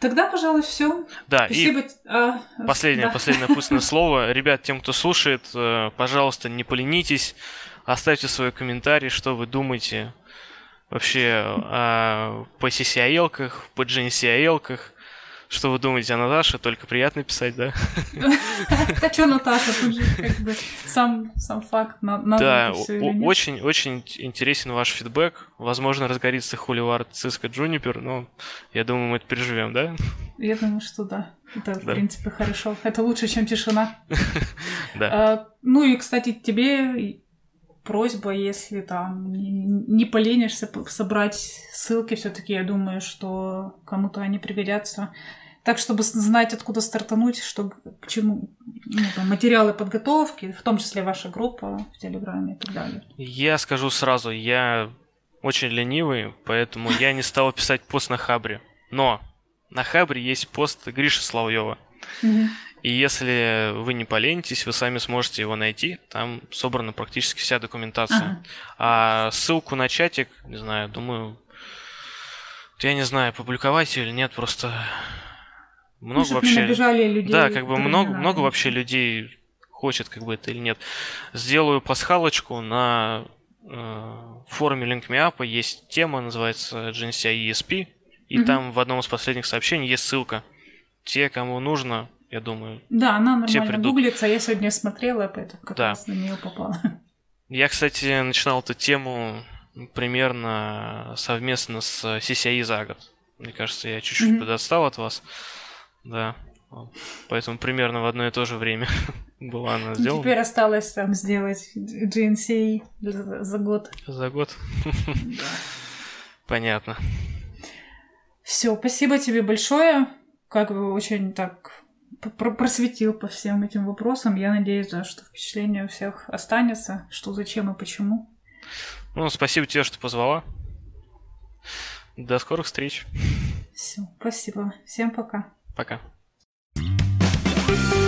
Speaker 1: Тогда, пожалуй, все.
Speaker 2: Да, и
Speaker 1: Спасибо. т- а,
Speaker 2: Последнее,
Speaker 1: да.
Speaker 2: последнее пустное слово. Ребят, тем, кто слушает, э, пожалуйста, не поленитесь, оставьте свой комментарий, что вы думаете вообще о по CCIL-ках, по GNCIL-ках, что вы думаете о Наташе, только приятно писать, да?
Speaker 1: Да что, Наташа, тут же как бы сам, факт, на- надо
Speaker 2: Да,
Speaker 1: это всё
Speaker 2: о-
Speaker 1: или нет.
Speaker 2: очень, очень интересен ваш фидбэк. Возможно, разгорится Хуливар Cisco Juniper, но я думаю, мы это переживем, да?
Speaker 1: Я думаю, что да. Это, в
Speaker 2: Да.
Speaker 1: принципе, хорошо. Это лучше, чем тишина.
Speaker 2: Да.
Speaker 1: А, ну и, кстати, тебе просьба, если там не поленишься собрать ссылки, все-таки я думаю, что кому-то они пригодятся. Так, чтобы знать, откуда стартануть, чтобы к чему ну, там, материалы подготовки, в том числе ваша группа в Телеграме и так далее.
Speaker 2: Я скажу сразу, я очень ленивый, поэтому я не стал писать пост на Хабре. Но на Хабре есть пост Гриши Славьева. И если вы не поленитесь, вы сами сможете его найти. Там собрана практически вся документация. Ага. А ссылку на чатик, не знаю, думаю, я не знаю, публиковать или нет, просто много ну, вообще.
Speaker 1: людей.
Speaker 2: Да, как бы много, много вообще людей хочет, как бы это или нет. Сделаю пасхалочку на э, форуме LinkMeUp есть тема, называется GNCI ESP, и угу. там в одном из последних сообщений есть ссылка. Те, кому нужно, я думаю.
Speaker 1: Да, она нормально придут. гуглится. Я сегодня смотрела, поэтому как да. раз на нее попала.
Speaker 2: Я, кстати, начинал эту тему примерно совместно с CCI за год. Мне кажется, я чуть-чуть mm-hmm. подостал от вас. Да. Поэтому примерно в одно и то же время была она сделана.
Speaker 1: Теперь осталось там сделать GNC за год.
Speaker 2: За год? Понятно.
Speaker 1: Все, спасибо тебе большое. Как бы очень так просветил по всем этим вопросам. Я надеюсь, да, что впечатление у всех останется, что зачем и почему.
Speaker 2: Ну, спасибо тебе, что позвала. До скорых встреч.
Speaker 1: Все, спасибо. Всем пока.
Speaker 2: Пока. thank you